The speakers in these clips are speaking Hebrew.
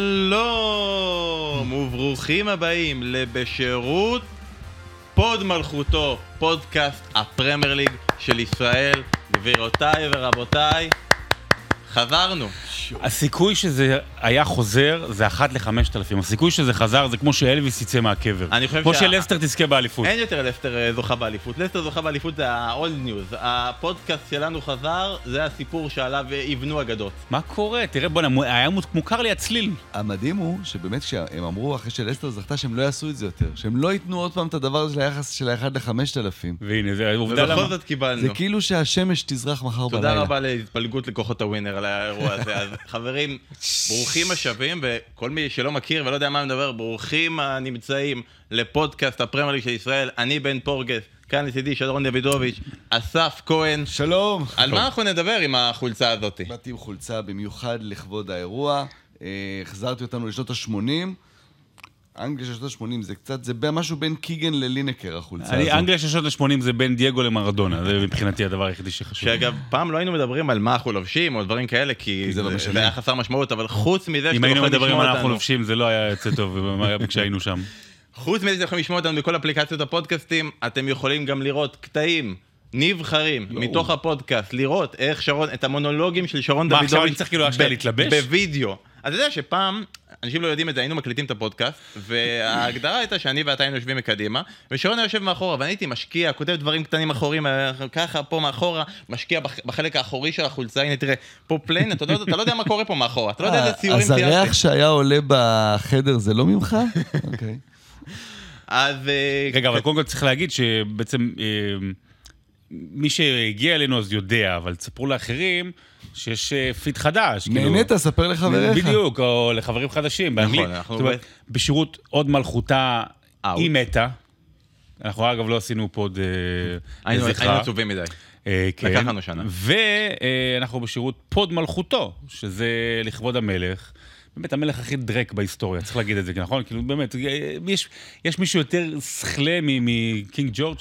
שלום וברוכים הבאים לבשירות פוד מלכותו, פודקאסט הפרמייר ליג של ישראל. גבירותיי ורבותיי, חזרנו. הסיכוי שזה היה חוזר זה אחת לחמשת אלפים. הסיכוי שזה חזר זה כמו שאלוויס יצא מהקבר. אני חושב כמו שה- שלסטר תזכה באליפות. אין יותר לסטר אה, זוכה באליפות. לסטר זוכה באליפות זה ה-old news. הפודקאסט שלנו חזר, זה הסיפור שעליו אה, יבנו אגדות. מה קורה? תראה, בוא'נה, מו- היה מו- מוכר לי הצליל. המדהים הוא שבאמת כשהם אמרו אחרי שלסטר זכתה שהם לא יעשו את זה יותר. שהם לא ייתנו עוד פעם את הדבר הזה של היחס של האחד לחמשת אלפים. והנה, זה עובדה ובכל למה. זאת קיבלנו. זה כאילו שהשמש תזרח מחר בלילה. תודה רבה להתפלגות לכוחות הווינר על האירוע הזה. אז חברים, ברוכים השבים, וכל מי שלא מכיר ולא יודע מה אני מדבר, ברוכים הנמצאים לפודקאסט הפרמייר ליג של ישראל. אני בן פורגס, כאן לצידי שרון דוידוביץ', אסף כהן. שלום. על מה אנחנו נדבר עם החולצה הזאת? באתי עם חולצה במיוחד לכבוד האירוע. אה, החזרתי אותנו לשנות ה-80. אנגליה של שנות ה-80 זה קצת, זה משהו בין קיגן ללינקר, החולצה אני- הזאת. אנגליה של שנות ה-80 זה בין דייגו למרדונה, זה מבחינתי הדבר היחידי שחשוב. שאגב, פעם לא היינו מדברים על מה אנחנו לובשים או דברים כאלה, כי זה לא משנה. זה היה חסר משמעות, אבל חוץ מזה אם שאתם היינו יכולים מדברים לשמוע על אנחנו אותנו, לובשים, זה לא היה יוצא טוב כשהיינו שם. חוץ מזה שאתם יכולים לשמוע אותנו בכל אפליקציות הפודקאסטים, אתם יכולים גם לראות קטעים נבחרים מתוך הפודקאסט, לראות איך שרון, את המונולוגים של שרון מה, דוידוביץ'. עכשיו אני צריך כאילו אשכרה להתלבש? בווידאו. אתה יודע שפעם, אנשים לא יודעים את זה, היינו מקליטים את הפודקאסט, וההגדרה הייתה שאני ואתה היינו יושבים מקדימה, ושרון היה יושב מאחורה, ואני הייתי משקיע, כותב דברים קטנים אחורים, אה, ככה, פה מאחורה, משקיע בח- בחלק האחורי של החולצה, הנה תראה, פה פליין, אתה לא אתה לא יודע מה קורה פה מאחורה, אתה לא יודע איזה ציורים אז הריח. שהיה עולה בחדר זה לא ממך? אוקיי. אז... אה, רגע, אבל קודם כל צריך להגיד שבעצם אה, מי שהגיע אלינו אז יודע, אבל תספרו לאחרים שיש אה, פיד חדש. כאילו- נהנית, ספר לחבריך. בדיוק, או לחברים חדשים. באנגלית. אנחנו זאת אומרת, בשירות עוד מלכותה. היא מתה. אנחנו אגב לא עשינו פה עוד אה, היינו לזכרה. היינו עצובים מדי. אה, כן. לקח לנו שנה. ואנחנו בשירות פוד מלכותו, שזה לכבוד המלך. באמת המלך הכי דרק בהיסטוריה, צריך להגיד את זה, נכון? כאילו באמת, אה, יש, יש מישהו יותר שכלה מ- מ King ג'ורג'.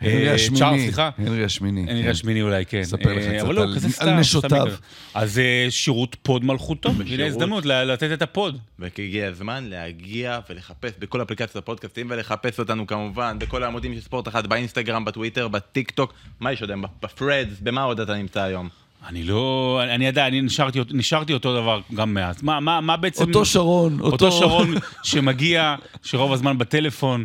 הנרי אה, השמיני. צ'ארלס, סליחה. הנרי השמיני. הנרי כן. השמיני אולי, כן. ספר לך אה, קצת לא, על- על נשותיו. אז שירות פוד מלכותו, הנה ל- לתת את הפוד. והגיע הזמן להגיע ולחפש בכל אפליקציות הפודקאסטים ולחפש אותנו כמובן בכל העמודים של ספורט אחת, באינסטגרם, בטוויטר, בטיק טוק, מה יש עוד? היום? בפרדס, במה עוד אתה נמצא היום? אני לא, אני, יודע, אני נשארתי, נשארתי אותו דבר גם מאז. מה, מה, מה בעצם... אותו שרון. אותו שרון שמגיע, שרוב הזמן בטלפון,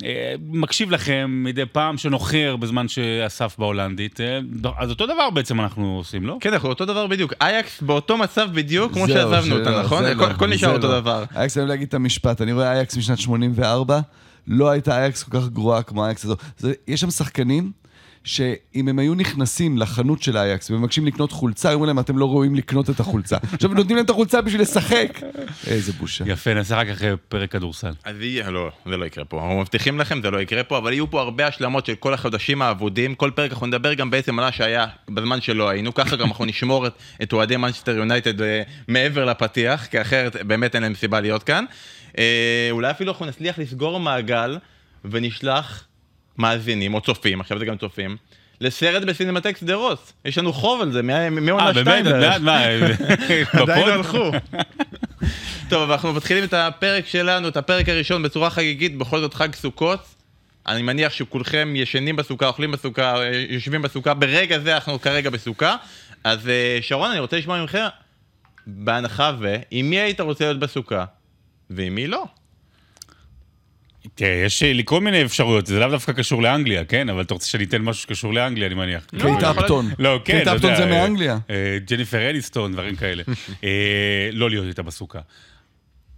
שמקשיב לכם מדי פעם, שנוחר בזמן שאסף בהולנדית. אה, אז אותו דבר בעצם אנחנו עושים, לא? כן, אנחנו אותו דבר בדיוק. אייקס באותו מצב בדיוק כמו שעזבנו אותה, נכון? הכל- נשאר אותו לא. דבר. אייקס, אני אוהב להגיד את המשפט, אני רואה אייקס משנת 84, לא הייתה אייקס כל כך גרועה כמו אייקס הזו. זה, יש שם שחקנים שאם הם היו נכנסים לחנות של אייקס ומבקשים לקנות חולצה, היו אומרים להם, אתם לא ראויים לקנות את החולצה. עכשיו נותנים להם את החולצה בשביל לשחק. איזה בושה. יפה, נעשה רק אחרי פרק כדורסל. אז יהיה, לא, זה לא יקרה פה. אנחנו מבטיחים לכם, זה לא יקרה פה, אבל יהיו פה הרבה השלמות של כל החודשים האבודים. כל פרק אנחנו נדבר גם בעצם על מה שהיה בזמן שלא היינו, ככה גם אנחנו נשמור את, את אוהדי מנצ'סטר יונייטד אה, מעבר לפתיח, כי אחרת באמת אין להם סיבה להיות כאן. אה, אולי אפילו אנחנו נצליח לסגור מעגל ונשלח מאזינים או צופים, עכשיו זה גם צופים. לסרט בסינמטק שדרות, יש לנו חוב על זה, מעונה אה, שתיים באמת? בערך. את מה? עדיין? הלכו. טוב, אנחנו מתחילים את הפרק שלנו, את הפרק הראשון בצורה חגיגית, בכל זאת חג סוכות. אני מניח שכולכם ישנים בסוכה, אוכלים בסוכה, יושבים בסוכה, ברגע זה אנחנו כרגע בסוכה. אז אה, שרון, אני רוצה לשמוע ממך, בהנחה ו, עם מי היית רוצה להיות בסוכה, ועם מי לא. תראה, יש לי כל מיני אפשרויות, זה לאו דווקא קשור לאנגליה, כן? אבל אתה רוצה שאני אתן משהו שקשור לאנגליה, אני מניח. לא, קייט יכול- אפטון. לא, כן, קייט אתה אפטון יודע, זה אה, מאנגליה. אה, ג'ניפר אניסטון, דברים כאלה. אה, לא להיות איתה בסוכה.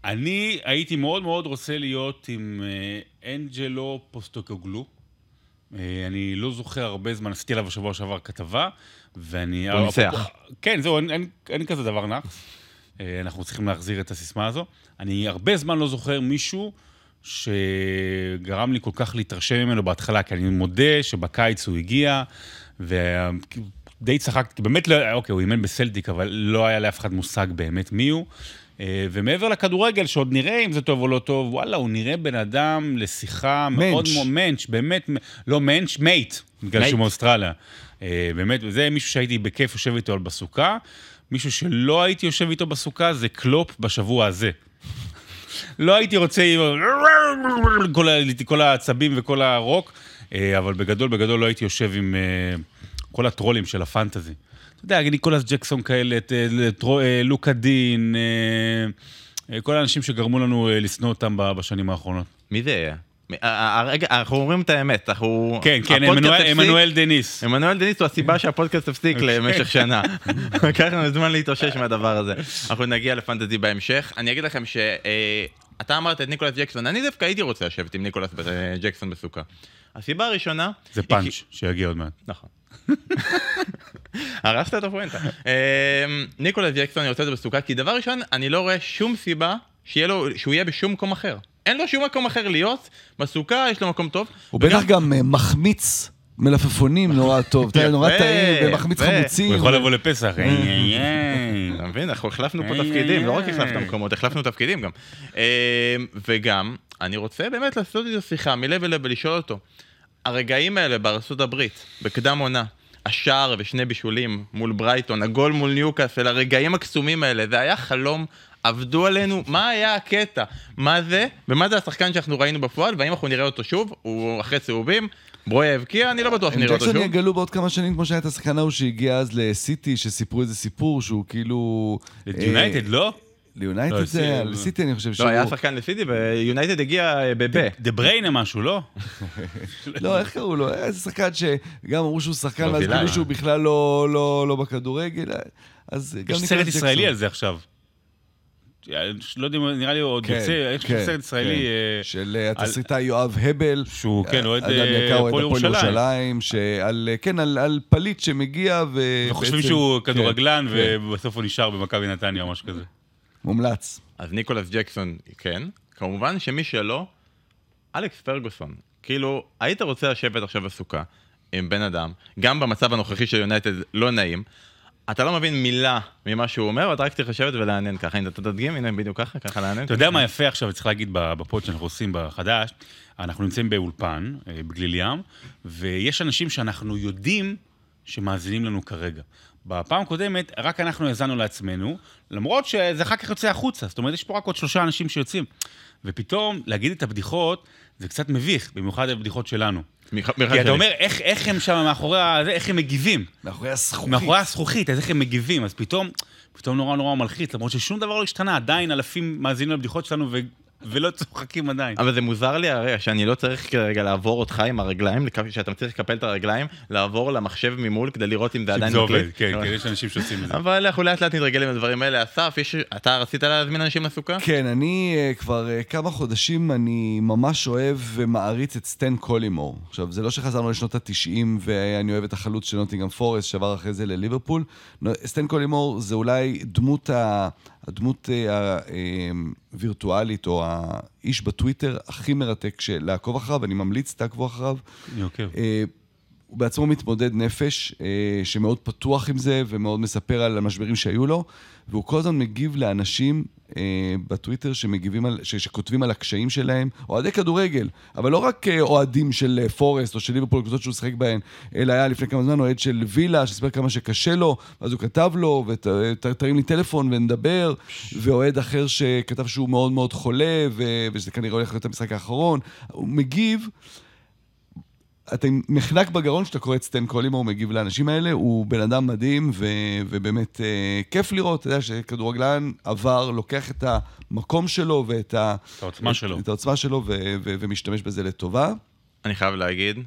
אני הייתי מאוד מאוד רוצה להיות עם אה, אנג'לו פוסטוקוגלו. אה, אני לא זוכר הרבה זמן, עשיתי עליו בשבוע שעבר כתבה, ואני... הוא ניצח. כן, זהו, אין, כזה דבר. אה, אנחנו צריכים להחזיר את הסיסמה הזו. אני הרבה זמן לא זוכר מישהו שגרם לי כל כך להתרשם ממנו בהתחלה, כי אני מודה שבקיץ הוא הגיע, ודי צחקתי, באמת לא, אוקיי, הוא אימן בסלטיק, אבל לא היה לאף אחד מושג באמת מי הוא. אה, ומעבר לכדורגל, שעוד נראה אם זה טוב או לא טוב, וואלה, הוא נראה בן אדם לשיחה מאוד מענץ'. מאוד, מענץ', באמת, לא מענץ', מייט, בגלל mate. שהוא מאוסטרליה. אה, באמת, וזה מישהו שהייתי בכיף יושב איתו בסוכה. מישהו שלא הייתי יושב איתו בסוכה זה קלופ בשבוע הזה. לא הייתי רוצה עם כל, כל העצבים וכל הרוק, אה, אבל בגדול, בגדול לא הייתי יושב עם אה, כל הטרולים של הפנטזי. אתה יודע, ניקולס ג'קסון כאלה, אה, לוקה דין, כל האנשים שגרמו לנו לשנוא אותם בשנים האחרונות. מי זה היה? מ- ה- ה- רגע, אנחנו אומרים את האמת, אנחנו... כן, כן, עמנואל- הפסיק- עמנואל דניס. עמנואל דניס הוא הסיבה שהפודקאסט הפסיק למשך שנה. לקח לנו זמן להתאושש מהדבר הזה. אנחנו נגיע לפנטזי בהמשך. אני אגיד לכם שאתה אמרת את ניקולס ג'קסון, אני דווקא הייתי רוצה לשבת עם ניקולס ג'קסון בסוכה. הסיבה הראשונה... זה היה פאנץ' כי- שיגיע עוד מעט. נכון. הרסת את הפואנטה. אמ, ניקולס ג'קסון, אני רוצה את זה בסוכה, כי דבר ראשון, אני לא רואה שום סיבה שיהיה לו, שהוא יהיה בשום מקום אחר. אין לו שום מקום אחר להיות, בסוכה יש לו מקום טוב. הוא וגם- בטח גם אה, מחמיץ מלפפונים נורא טוב, אתה יודע, נורא טעים, ומחמיץ. חמוצים. הוא יכול לבוא לפסח. אה, אתה מבין? אנחנו החלפנו פה תפקידים, לא רק. החלפנו מקומות, החלפנו תפקידים גם. וגם, אני רוצה באמת לעשות איתו שיחה מלב אל לב ולשאול אותו, הרגעים האלה בארצות הברית, בקדם עונה, השער ושני בישולים מול ברייטון, הגול מול ניוקאסל, הרגעים הקסומים האלה, זה היה חלום, עבדו עלינו, מה היה הקטע? מה זה? ומה זה השחקן שאנחנו ראינו בפועל, והאם אנחנו נראה אותו שוב? הוא אחרי צהובים, ברוי הבקיע, אני לא בטוח שנראה אותו שוב. יגלו בעוד כמה שנים, כמו שהיה את השחקן ההוא שהגיע אז לסיטי, שסיפרו איזה סיפור שהוא כאילו... יונייטד, לא? ליונייטד לא, זה, סיטי- לסיטי אני חושב שהוא... לא, היה שחקן לסיטי, ויונייטד הגיע אה, בב. דה בריינה משהו, לא? לא, איך קראו לו? היה איזה שחקן שגם אמרו שהוא שחקן, ואז ברזילאי. כאילו שהוא בכלל לא- לא לא בכדורגל, אז גם יש סרט. ישראלי על זה עכשיו. לא יודע, נראה לי עוד כן, יוצא, יש כן, סרט ישראלי כן. אה, של אה, התסריטאי יואב הבל. שהוא, כן, אוהד אה, אוהד הפועל ירושלים. אה, כן, על על פליט שמגיע ו... וחושבים בעצם- שהוא כן, כדורגלן, כן. ובסוף הוא נשאר במכבי נתניה או משהו כזה. מומלץ. אז ניקולס ג'קסון, כן. כמובן שמי שלא, אלכס פרגוסון. כאילו, היית רוצה לשבת עכשיו בסוכה עם בן אדם, גם במצב הנוכחי של יונייטד לא נעים, אתה לא מבין מילה ממה שהוא אומר, ואתה רק צריך לשבת ולענן ככה. הנה, אתה תדגים, הנה, בדיוק ככה, ככה לענן. אתה יודע מה יפה עכשיו, צריך להגיד בפוד שאנחנו עושים בחדש, אנחנו נמצאים באולפן, אה, בגליל ים, ויש אנשים שאנחנו יודעים שמאזינים לנו כרגע. בפעם הקודמת, רק אנחנו האזנו לעצמנו, למרות שזה אחר כך יוצא החוצה, זאת אומרת, יש פה רק עוד שלושה אנשים שיוצאים. ופתאום, להגיד את הבדיחות, זה קצת מביך, במיוחד הבדיחות שלנו. כי אתה אומר, איך, איך הם שם מאחורי ה... איך הם מגיבים? מאחורי הזכוכית. מאחורי הזכוכית, אז איך הם מגיבים, אז פתאום, פתאום נורא נורא מלחיץ, למרות ששום דבר לא השתנה, עדיין אלפים מאזינים לבדיחות שלנו. ולא צוחקים עדיין. אבל זה מוזר לי הרי שאני לא צריך כרגע לעבור אותך עם הרגליים, שאתה צריך לקפל את הרגליים, לעבור למחשב ממול כדי לראות אם זה עדיין זה עובד, מקליט. כן, כן, יש אנשים שעושים את זה. אבל אנחנו לאט לאט נתרגל עם הדברים האלה. אסף, אתה רצית להזמין אנשים לסוכה? כן, אני uh, כבר uh, כמה חודשים, אני ממש אוהב ומעריץ את סטן קולימור. עכשיו, זה לא שחזרנו לשנות ה-90 ואני אוהב את החלוץ של נוטינגרם פורסט, שעבר אחרי זה לליברפול. סטן קולימור זה אולי דמות, ה, הדמות אה, הווירטואלית, או האיש בטוויטר הכי מרתק לעקוב אחריו, אני ממליץ, תעקבו אחריו. אני עוקב. הוא בעצמו מתמודד נפש, אה, שמאוד פתוח עם זה ומאוד מספר על המשברים שהיו לו, והוא כל הזמן מגיב לאנשים אה, בטוויטר שמגיבים על, ש, שכותבים על הקשיים שלהם, אוהדי כדורגל, אבל לא רק אה, אוהדים של אה, פורסט או של ליברפול, קבוצות שהוא שיחק בהן, אלא היה לפני כמה זמן אוהד של וילה, שסיפר כמה שקשה לו, ואז הוא כתב לו, ותרים לי טלפון ונדבר, ואוהד אחר שכתב שהוא מאוד מאוד חולה, ו, ושזה כנראה הולך להיות המשחק האחרון, הוא מגיב. אתה עם מחנק בגרון שאתה קורא את סטן קולימור, הוא מגיב לאנשים האלה, הוא בן אדם מדהים, ו, ובאמת אה, כיף לראות, אתה יודע, שכדורגלן עבר, לוקח את המקום שלו ואת ה... את העוצמה שלו. את העוצמה שלו ו, ו, ומשתמש בזה לטובה. אני חייב להגיד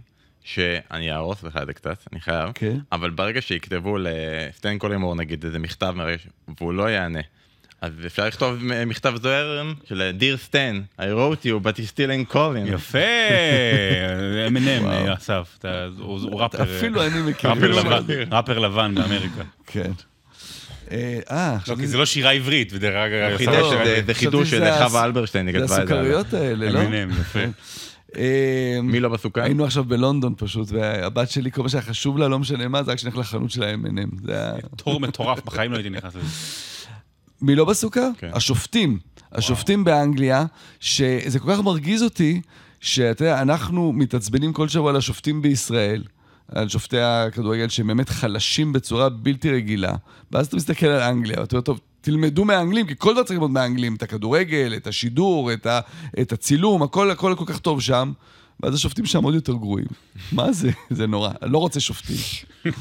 שאני אהרוס לך את זה קצת, אני חייב. כן. אבל ברגע שיכתבו לסטן קולימור נגיד איזה מכתב מרש, והוא לא יענה. אז אפשר לכתוב מכתב זוהר של דיר סטן, I wrote you but you still in calling. יפה, אמינם, אסף, הוא ראפר. אפילו אני מכיר. ראפר לבן, באמריקה. כן. אה, אה, לא, כי זה לא שירה עברית, ודרך אגב, אסף- זה- חידוש של חווה אלברשטיין, היא זה כתבה את זה. הסוכריות האלה, לא? אמינם, יפה. אה, מי לא בסוכה? היינו עכשיו בלונדון פשוט, והבת שלי, כל מה שהיה חשוב לה, לא משנה מה, זה רק שנלך לחנות של ה-M&M. זה היה... תור מטורף, בחיים לא הייתי נכנס לזה. מי לא בסוכה? כן. השופטים. השופטים באנגליה, שזה כל כך מרגיז אותי, שאתה יודע, אנחנו מתעצבנים כל שבוע על השופטים בישראל, על שופטי הכדורגל שהם באמת חלשים בצורה בלתי רגילה. ואז אתה מסתכל על אנגליה, ואתה אומר, טוב, תלמדו מהאנגלים, כי כל דבר צריך ללמוד מהאנגלים, את הכדורגל, את השידור, את, ה, את הצילום, הכל הכל כל כך טוב שם. ואז השופטים שם עוד יותר גרועים. מה זה? זה נורא. אני לא רוצה שופטים.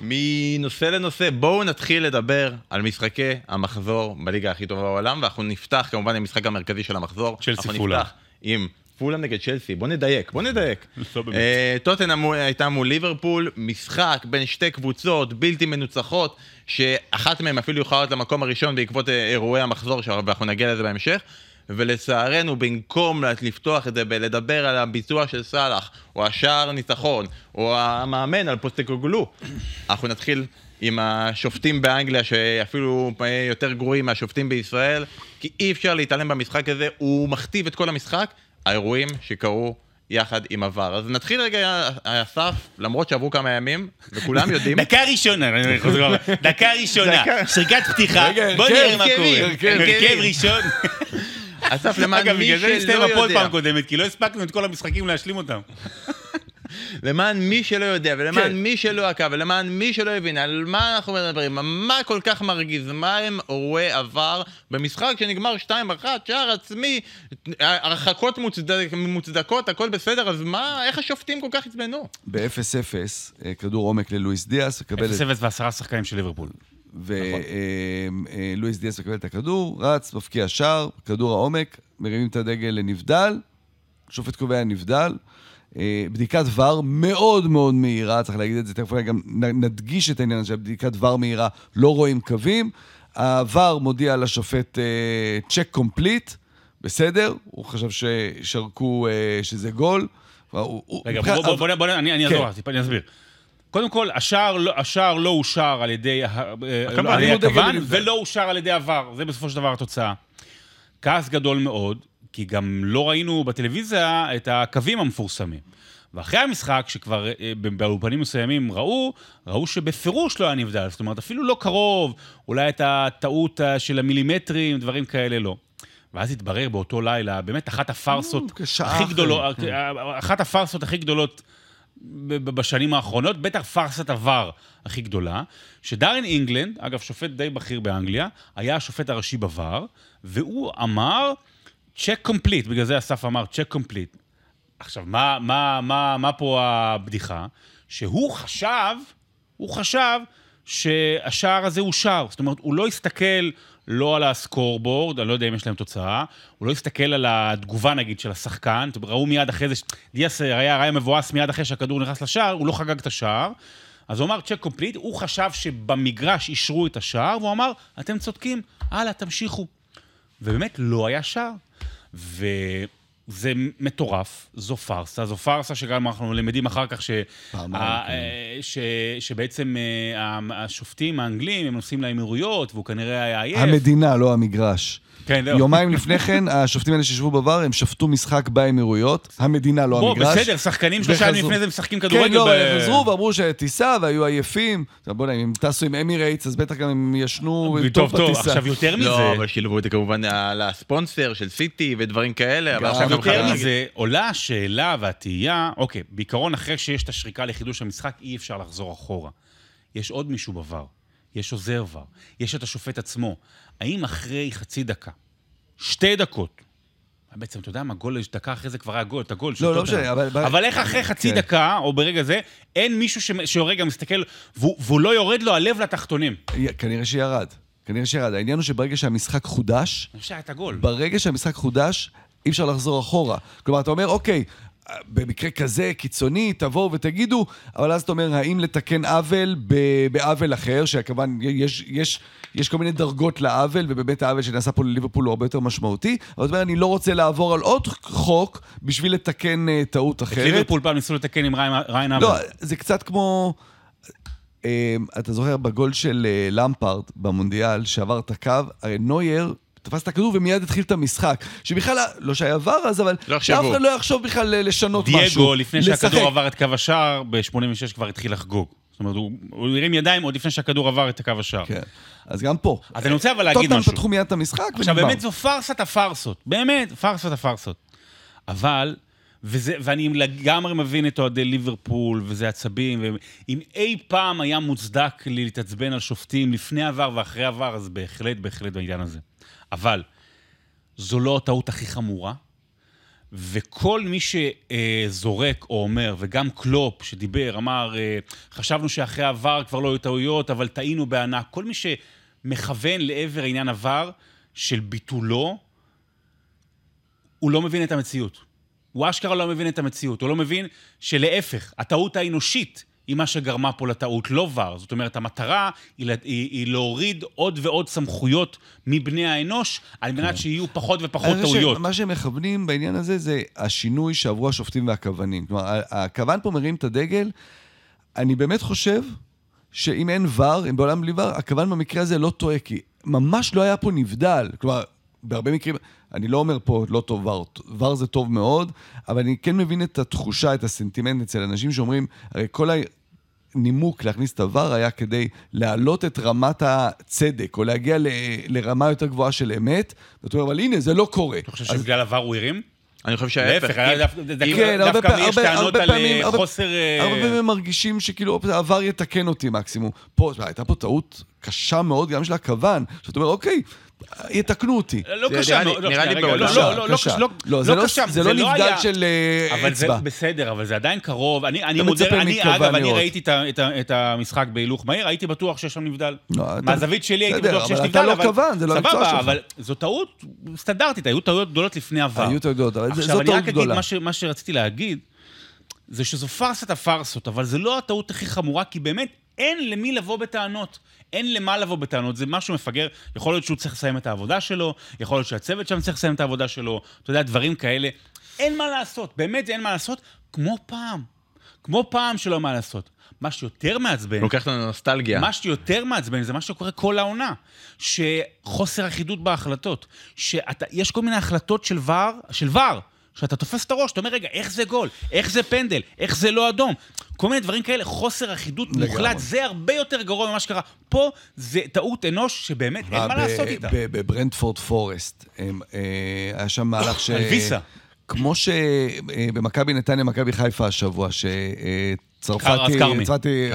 מנושא לנושא, בואו נתחיל לדבר על משחקי המחזור בליגה הכי טובה בעולם, ואנחנו נפתח כמובן עם המשחק המרכזי של המחזור. צ'לסי פולאם. נפתח עם פולאם נגד צ'לסי, בוא נדייק, בוא נדייק. אה, מו- הייתה מול ליברפול, משחק בין שתי קבוצות בלתי מנוצחות, שאחת מהן אפילו יכולה להיות למקום הראשון בעקבות אה, אירועי המחזור, ואנחנו נגיע לזה בהמשך. ולצערנו, במקום לפתוח את זה בלדבר על הביצוע של סאלח, או השער ניצחון, או המאמן על פוסטקוגלו, אנחנו נתחיל עם השופטים באנגליה, שאפילו אה, יותר גרועים מהשופטים בישראל, כי אי אפשר להתעלם במשחק הזה, הוא מכתיב את כל המשחק, האירועים שקרו יחד עם עבר. אז נתחיל רגע, אסף, למרות שעברו כמה ימים, וכולם יודעים... דקה ראשונה, דקה ראשונה. שריקת פתיחה, בוא נראה מה קורה. הרכב ראשון. אסף, למען אגב, מי בגלל זה שלא נסתיים הפוד יודע, פעם קודמת, כי לא הספקנו את כל המשחקים להשלים אותם. למען מי שלא יודע, ולמען כן. מי שלא עקב, ולמען מי שלא הבין, על מה אנחנו מדברים, מה כל כך מרגיז, מה הם אירועי עבר במשחק שנגמר 2-1, שער עצמי, הרחקות מוצדק, מוצדקות, הכל בסדר, אז מה, איך השופטים כל כך עצבנו? ב-0-0, אה, כדור עומק ללואיס דיאס, מקבל את 0-0 ועשרה שחקנים של ליברפול. ולואיס דיאס מקבל את הכדור, רץ, מבקיע שער, כדור העומק, מרימים את הדגל לנבדל, שופט קובע נבדל. אה, בדיקת ור מאוד מאוד מהירה, צריך להגיד את זה, תכף גם נדגיש את העניין הזה, שבדיקת ור מהירה לא רואים קווים. הוור מודיע לשופט צ'ק קומפליט, בסדר, הוא חשב ששרקו, אה, שזה גול. רגע, בוא, בוא, בוא, בוא, אני, כן. אעזור טיפה, אני אסביר. קודם כל, השער, לא- השער לא אושר על ידי, אה, הכוון, בנבדל. ולא אושר על ידי עבר. זה בסופו של דבר התוצאה. כעס גדול מאוד, כי גם לא ראינו בטלוויזיה את הקווים המפורסמים. ואחרי המשחק, שכבר אה, באולפנים מסוימים ראו, ראו שבפירוש לא היה נבדל. זאת אומרת, אפילו לא קרוב, אולי את הטעות אה, של המילימטרים, דברים כאלה לא. ואז התברר באותו לילה, באמת אחת הפארסות אה, הכי גדולות, כן. אחת הפארסות הכי גדולות בשנים האחרונות, בטח פארסת עבר הכי גדולה, שדארן אינגלנד, אגב, שופט די בכיר באנגליה, היה השופט הראשי בVAR, והוא אמר, check complete, בגלל זה אסף אמר check complete. עכשיו, מה, מה, מה, מה פה הבדיחה? שהוא חשב, הוא חשב שהשער הזה אושר. זאת אומרת, הוא לא הסתכל לא על ה scoreboard, אני לא יודע אם יש להם תוצאה, הוא לא הסתכל על התגובה, נגיד, של השחקן. ראו מיד אחרי זה, דיאס היה, היה מבואס מיד אחרי שהכדור נכנס לשער, הוא לא חגג את השער. אז הוא אמר check complete, הוא חשב שבמגרש אישרו את השער, והוא אמר, אתם צודקים, הלאה, תמשיכו. ובאמת לא היה שער. וזה מטורף, זו פארסה, זו פארסה שגם אנחנו למדים אחר כך ש... פעמיים, ה- כן. אה, ש... שבעצם אה, השופטים האנגלים, הם נוסעים לאמירויות, והוא כנראה היה עייף. המדינה, לא המגרש. כן, זהו. יומיים לפני כן, השופטים האלה שישבו בבר, הם שפטו משחק באמירויות, המדינה, לא בוא, המגרש. בסדר, שחקנים שלושה ימים. לפני זה משחקים כדורגל. כן, לא, ב- הם חזרו ואמרו שטיסה והיו עייפים. בוא'נה, אם הם טסו עם אמירייטס, אז בטח גם הם ישנו טוב, טוב טוב, בטיסה. עכשיו יותר מזה... לא, אבל שילבו את זה כמובן על הספונסר של סיטי ודברים כאלה, אבל גם עכשיו גם יותר. מזה, עולה השאלה והתהייה, אוקיי, בעיקרון אחרי שיש את השריקה לחידוש המשחק, אי אפשר לחזור אחורה. יש עוד מישהו בVAR, יש עוזר VAR, יש את השופט עצמו. האם אחרי חצי דקה, שתי דקות, בעצם, אתה יודע מה, גול, דקה אחרי זה כבר היה גול, את הגול של לא, לא. משנה, אבל- אבל איך אחרי חצי כן. דקה, או ברגע זה, אין מישהו שרגע מסתכל, והוא לא יורד לו הלב לתחתונים. כנראה שירד. כנראה שירד. העניין הוא שברגע שהמשחק חודש, אני חושב שהיה את הגול. ברגע שהמשחק חודש, אי אפשר לחזור אחורה. כלומר, אתה אומר, אוקיי, במקרה כזה קיצוני, תבואו ותגידו, אבל אז אתה אומר, האם לתקן עוול בעוול אחר, שכמובן יש, יש, יש כל מיני דרגות לעוול, ובאמת העוול שנעשה פה לליברפול הוא הרבה יותר משמעותי, אבל אתה אומר, אני לא רוצה לעבור על עוד חוק בשביל לתקן uh, טעות את אחרת. ליברפול פעם ניסו לתקן עם ריין- ריין אבל. לא, זה קצת כמו... אה, אתה זוכר בגול של אה, למפארד במונדיאל, שעבר את הקו, הרי נוייר תפס את הכדור ומיד התחיל את המשחק. שבכלל, לא שהיה עבר אז, אבל לא יחשבו. אחד לא יחשוב בכלל לשנות משהו. דייגו, לפני לשחק. שהכדור עבר את קו השער, ב-86 כבר התחיל לחגוג. זאת אומרת, הוא הוא הרים ידיים עוד לפני שהכדור עבר את קו השער. כן, אז גם פה. אז אני רוצה אבל להגיד טוטנאם משהו. פתחו מיד את המשחק עכשיו, ונגמר. באמת זו פארסת הפארסות. באמת, פארסת הפארסות. אבל, וזה, ואני לגמרי מבין את אוהדי ליברפול, וזה עצבים, ואם אי פעם היה מוצדק לי להתעצבן על שופטים לפני עבר ואחרי עבר, אז בהחלט, בהחלט בעניין הזה. אבל זו לא הטעות הכי חמורה, וכל מי שזורק או אומר, וגם קלופ שדיבר, אמר, אה, חשבנו שאחרי עבר כבר לא היו טעויות, אבל טעינו בענק. כל מי שמכוון לעבר עניין עבר של ביטולו, הוא לא מבין את המציאות. הוא אשכרה לא מבין את המציאות. הוא לא מבין שלהפך, הטעות האנושית היא מה שגרמה פה לטעות, לא ור. זאת אומרת, המטרה היא, היא, היא להוריד עוד ועוד סמכויות מבני האנוש, על מנת כן. שיהיו פחות ופחות טעויות. מה שהם מכוונים בעניין הזה זה השינוי שעברו השופטים והכוונים. כלומר, הכוון פה מרים את הדגל. אני באמת חושב שאם אין ור, אם בעולם בלי ור, הכוון במקרה הזה לא טועה, כי ממש לא היה פה נבדל. כלומר, בהרבה מקרים, אני לא אומר פה לא טוב ור, ור זה טוב מאוד, אבל אני כן מבין את התחושה, את הסנטימנט אצל אנשים שאומרים, הרי כל הנימוק להכניס את הוור היה כדי להעלות את רמת הצדק, או להגיע ל, לרמה יותר גבוהה של אמת, ואתה אומר, אבל הנה, זה לא קורה. אתה חושב שבגלל הוור הוא הרים? אני חושב שההפך. כן, דווקא יש טענות על אה, חוסר... הרבה פעמים הם מרגישים שכאילו העבר יתקן אותי מקסימום. פה, הייתה פה טעות קשה מאוד גם של הכוון, שאתה אומר, אוקיי, יתקנו אותי. לא קשה, נראה לי בעולם. לא, לא קשה. לא קשה, זה לא נבדל של אצבע. אבל זה בסדר, אבל זה עדיין קרוב. אני מודה, אני, אגב, אני ראיתי את המשחק בהילוך מהיר, הייתי בטוח שיש שם נבדל. מהזווית שלי הייתי בטוח שיש נבדל, אבל... אתה לא כוון, זה לא מקצוע שלך. סבבה, אבל זו טעות סטנדרטית, היו טעויות גדולות לפני עבר. היו טעויות גדולות, אבל זו טעות גדולה. עכשיו, אני רק אגיד מה שרציתי להגיד, זה שזו פארסת הפארסות, אבל זו לא הטעות הכי חמורה, כי באמת אין למי לבוא בטענות. אין למה לבוא בטענות, זה משהו מפגר. יכול להיות שהוא צריך לסיים את העבודה שלו, יכול להיות שהצוות שם צריך לסיים את העבודה שלו, אתה יודע, דברים כאלה. אין מה לעשות, באמת אין מה לעשות, כמו פעם. כמו פעם שלא מה לעשות. מה שיותר מעצבן... לוקח לנו נוסטלגיה. מה שיותר מעצבן זה מה שקורה כל העונה. שחוסר אחידות בהחלטות. שיש כל מיני החלטות של ור, של ור, שאתה תופס את הראש, אתה אומר, רגע, איך זה גול? איך זה פנדל? איך זה לא אדום? כל מיני דברים כאלה, חוסר אחידות מוחלט, זה הרבה יותר גרוע ממה שקרה. פה זה טעות אנוש שבאמת אין מה לעשות איתה. בברנדפורד פורסט, אה, היה שם מהלך ש... על ויסה. כמו שבמכבי נתניה, מכבי חיפה השבוע, שצרפתי, צרפתי,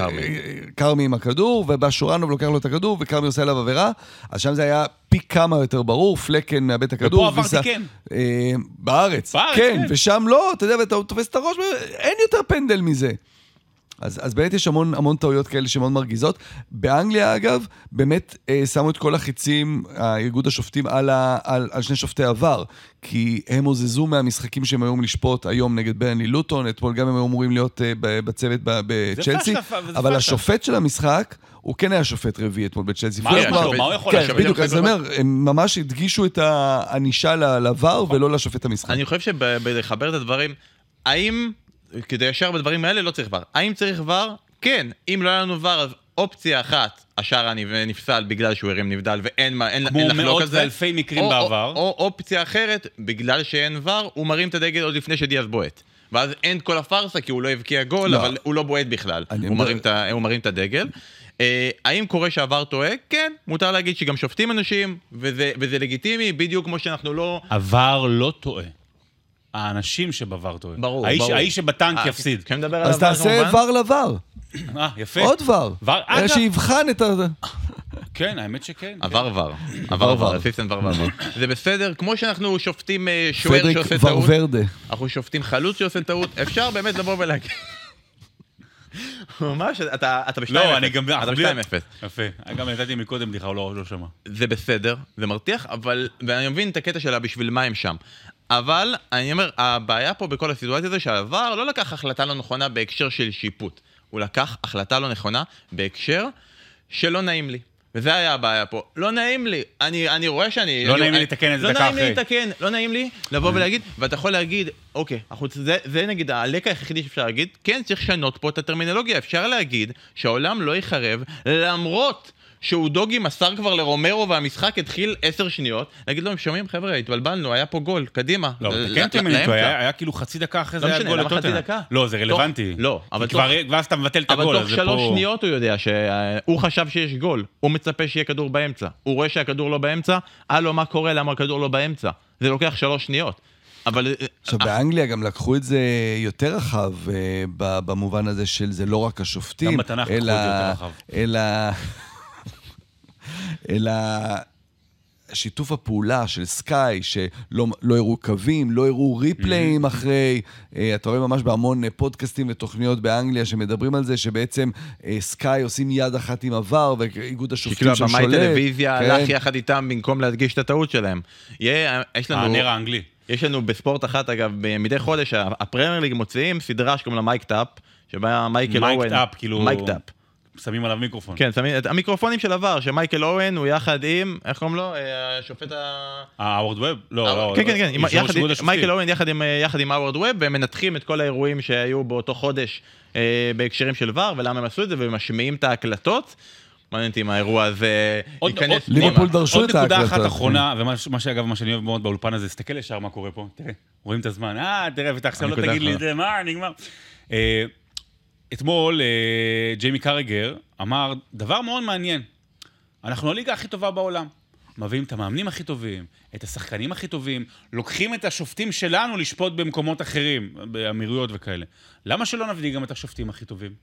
כרמי עם הכדור, ובא שורנוב לוקח לו את הכדור, וכרמי עושה עליו עבירה, אז שם זה היה פי כמה יותר ברור, פלקן מאבד את הכדור. ופה עברתי כן. בארץ, כן, ושם לא, אתה יודע, ואתה תופס את הראש, אין יותר פנדל מזה. אז, אז באמת יש המון, המון טעויות כאלה שמאוד מרגיזות. באנגליה, אגב, באמת אה, שמו את כל החיצים, האיגוד השופטים, על, ה, על, על שני שופטי עבר. כי הם הוזזו מהמשחקים שהם היו לשפוט היום נגד ברני לוטון, אתמול גם הם היו אמורים להיות אה, בצוות בצ'לסי. אבל השופט של המשחק... הוא כן היה שופט רביעי אתמול בצ'לסי. מה הוא יכול לשבת? כן, בדיוק, אז אני אומר, הם ממש הדגישו את הענישה לבר ולא לשופט המשחק. אני חושב שבלחבר את הדברים, האם כדי ישר בדברים האלה לא צריך ור. האם צריך ור? כן. אם לא היה לנו ור, אז אופציה אחת, השער נפסל בגלל שהוא הרים נבדל ואין מה, אין, אין לחלוק על זה. כמו מאות ואלפי מקרים או, בעבר. או, או אופציה אחרת, בגלל שאין ור, הוא מרים את הדגל עוד לפני שדיאז בועט. ואז אין כל הפארסה כי הוא לא הבקיע גול, לא. אבל הוא לא בועט בכלל. הוא. מרים את, הוא מרים את הדגל. Uh, האם קורה שעבר טועה? כן, מותר להגיד שגם שופטים אנשים, וזה, וזה לגיטימי, בדיוק כמו שאנחנו לא... עבר לא טועה. האנשים שבבר טועה. ברור, האיש, ברור. האיש שבטנק אה, יפסיד. כן מדבר על אז תעשה ור לבר. אה, יפה. עוד ור. ור, אגב. שיבחן את ה... כן, האמת שכן. עבר ור. עבר ור, אסיסטנט ור ועבר. זה בסדר, כמו שאנחנו שופטים אה, שוער שעושה טעות. ורברדה. אנחנו שופטים חלוץ שעושה טעות, אפשר באמת לבוא ולהגיד. ממש, אתה ב-2-0. לא, אני גם... אתה ב-2-0. יפה. גם נתתי מקודם בדיחה, הוא לא, לא שמע. זה בסדר, זה מרתיח, אבל... ואני מבין את הקטע שלה בשביל מה הם שם. אבל אני אומר, הבעיה פה בכל הסיטואציה זה שהעבר לא לקח החלטה לא נכונה בהקשר של שיפוט. הוא לקח החלטה לא נכונה בהקשר שלא נעים לי. וזה היה הבעיה פה. לא נעים לי. אני, אני רואה שאני... לא אני, נעים לי לתקן את זה לא דקה אחרי. לא נעים לי לתקן, לא נעים לי לבוא ולהגיד, ואתה יכול להגיד, אוקיי, החוץ, זה, זה נגיד הלקח היחידי שאפשר להגיד, כן, צריך לשנות פה את הטרמינולוגיה. אפשר להגיד שהעולם לא ייחרב למרות שהוא דוגי מסר כבר לרומרו והמשחק התחיל עשר שניות, להגיד לו, הם שומעים, חבר'ה, התבלבלנו, היה פה גול, קדימה. לא, אם אני טועה, היה כאילו חצי דקה אחרי זה היה גול לטוטנאם. לא דקה? לא, זה רלוונטי. לא, אבל תוך... ואז אתה מבטל את הגול, אבל תוך שלוש שניות הוא יודע שהוא חשב שיש גול, הוא מצפה שיהיה כדור באמצע. הוא רואה שהכדור לא באמצע, הלו, מה קורה, למה הכדור לא באמצע? זה לוקח שלוש שניות. אבל אה, עכשיו, באנגליה גם לקחו את זה יותר רחב, אה, במובן הזה של זה לא רק השופטים, גם בתנ"ך לקחו את זה יותר רחב. אלא, אלא שיתוף הפעולה של סקאי, שלא לא הראו קווים, לא הראו ריפליים אחרי, אה, אתה רואה ממש בהמון אה, פודקאסטים ותוכניות באנגליה שמדברים על זה, שבעצם אה, סקאי עושים יד אחת עם VAR, ואיגוד השופטים שם הבמאי שולט. טלוויזיה כן. הלך יחד איתם במקום להדגיש את הטעות שלהם. יהיה, יש לנו... ה VAR האנגלי. יש לנו בספורט אחת, אגב, מדי חודש, הפרמייר ליג מוציאים סדרה שקוראים לה Mic'd Up, שבה מייקל Mic'd אוהן... Up, כאילו- Mic'd Up. שמים עליו מיקרופון. כן, שמים את המיקרופונים של VAR, שמייקל אוהן הוא יחד עם, איך קוראים לו? אה, השופט ה... אה, האוורד ווב? לא, לא. כן, כן, כן, איגוד השופטים. מייקל יחד עם, אה, יחד עם האוורד ווב, והם מנתחים את כל האירועים שהיו באותו חודש אה, בהקשרים של VAR, ולמה הם עשו את זה, ומשמיעים את ההקלטות. מעניין אותי אם האירוע הזה עוד- ייכנס עוד- פנימה. ליברפול דרשו עוד את נקודה ההקלטות. אחת אחרונה, ומה שאגב, מה שאני אוהב מאוד באולפן הזה, תסתכל ישר מה קורה פה, תראה, רואים את הזמן, אה, תראה, ואתה עכשיו לא תגיד לי את. זה, מה, נגמר. אתמול אה, ג'יימי קרגר אמר דבר מאוד מעניין, אנחנו הליגה הכי טובה בעולם. מביאים את המאמנים הכי טובים, את השחקנים הכי טובים, לוקחים את השופטים שלנו לשפוט במקומות אחרים, באמירויות וכאלה. למה שלא נביא גם את השופטים הכי טובים?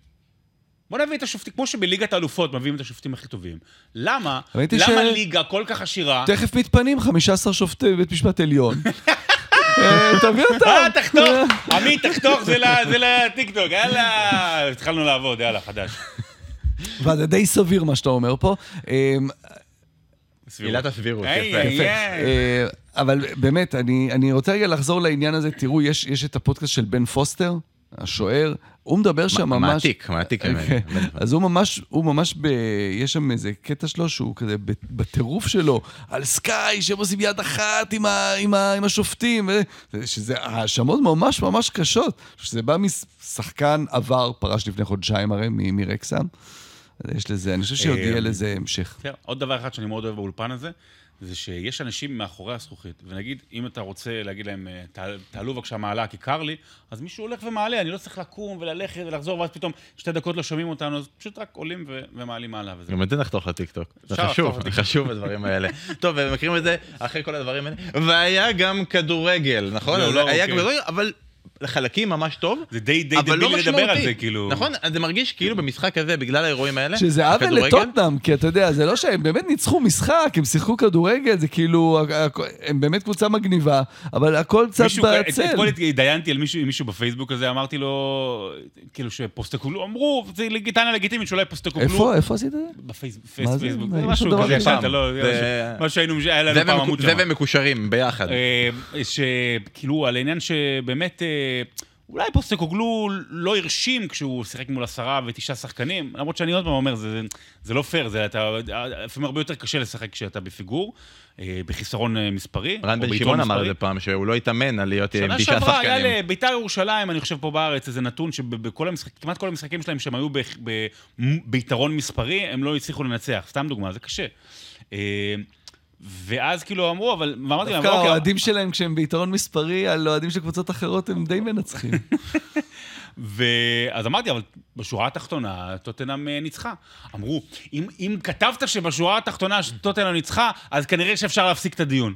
בוא נביא את השופטים, כמו שבליגת האלופות מביאים את השופטים הכי טובים. למה? למה ש- ליגה כל כך עשירה? תכף מתפנים 15 שופטי בית משפט עליון. אה, תביא אותם. אה, תחתוך! עמית, תחתוך, זה לטיקטוק, יאללה. התחלנו לעבוד, יאללה, חדש. וזה די סביר מה שאתה אומר פה. אה, סבירות. עילת הסבירות, יפה. אה, אבל באמת, אני, אני רוצה רגע לחזור לעניין הזה. תראו, יש, יש את הפודקאסט של בן פוסטר, השוער, הוא מדבר שם ממש... מעתיק, מעתיק ממני. כן. אז הוא ממש, הוא ממש ב... יש שם איזה קטע שלו שהוא כזה ב- בטירוף שלו, על סקאי, שהם עושים יד אחת עם, ה, עם, ה, עם השופטים, שזה האשמות ממש ממש קשות. שזה בא משחקן עבר, פרש לפני חודשיים הרי, מ- מרקסם. יש לזה, אני חושב שעוד יהיה לזה המשך. עוד דבר אחד שאני מאוד אוהב באולפן הזה, זה שיש אנשים מאחורי הזכוכית. ונגיד, אם אתה רוצה להגיד להם, אה, "תע- תעלו בבקשה מעלה כי קר לי, אז מישהו הולך ומעלה, אני לא צריך לקום וללכת ולחזור, ואז פתאום שתי דקות לא שומעים אותנו, אז פשוט רק עולים ו- ומעלים מעלה וזה. גם את זה נחתוך לטיקטוק. זה חשוב, זה חשוב הדברים האלה. טוב, ומכירים את זה אחרי כל הדברים האלה. והיה גם כדורגל, נכון? לא, לא, אוקיי. אבל לחלקים ממש טוב. זה די די אבל לא לדבר על. זה, כאילו. נכון, אז זה מרגיש כאילו במשחק הזה, בגלל האירועים האלה, שזה עוול לטוטנאם, כי אתה יודע, זה לא שהם באמת ניצחו משחק, הם שיחקו כדורגל, זה כאילו, הם באמת קבוצה מגניבה, אבל הכל קצת מישהו, את- בצל. אתמול התדיינתי על מישהו, מישהו בפייסבוק הזה, אמרתי לו, כאילו שפוסטקוגלו, אמרו, זה טענה לגיטימית שאולי פוסטקוגלו... איפה, איפה עשית את זה? בפייסבוק, מה מה, משהו דבר כזה? ישנת, לא, שהיינו, היה זה לנו פעם זה. ומקושרים ביחד. אה, שכאילו, על העניין שבאמת, אה, אולי פוסטקוגלו לא הרשים כשהוא שיחק מול עשרה ותשעה שחקנים, למרות שאני עוד פעם אומר, זה, זה לא פייר, זה אתה, לפעמים הרבה יותר קשה לשחק כשאתה בפיגור, אה, בחיסרון אה, מספרי. רן בן שמעון אמר את. זה פעם, שהוא לא התאמן על להיות עם שנה תשעה שעברה היה שחקנים. לביתר ירושלים, אני חושב פה בארץ, איזה נתון שבכל המשחק, כמעט כל המשחקים שלהם שהם היו ב- ב- ביתרון מספרי, הם לא הצליחו לנצח. סתם דוגמה, זה קשה. אה, ואז כאילו אמרו, אבל, ואמרתי להם, דווקא אוקיי, האוהדים שלהם, כשהם ביתרון מספרי, על אוהדים של קבוצות אחרות, הם די מנצחים. ואז אמרתי, אבל בשורה התחתונה, טוטנאם אה, ניצחה. אמרו, אם, אם כתבת שבשורה התחתונה טוטנאם ניצחה, אז כנראה שאפשר להפסיק את הדיון.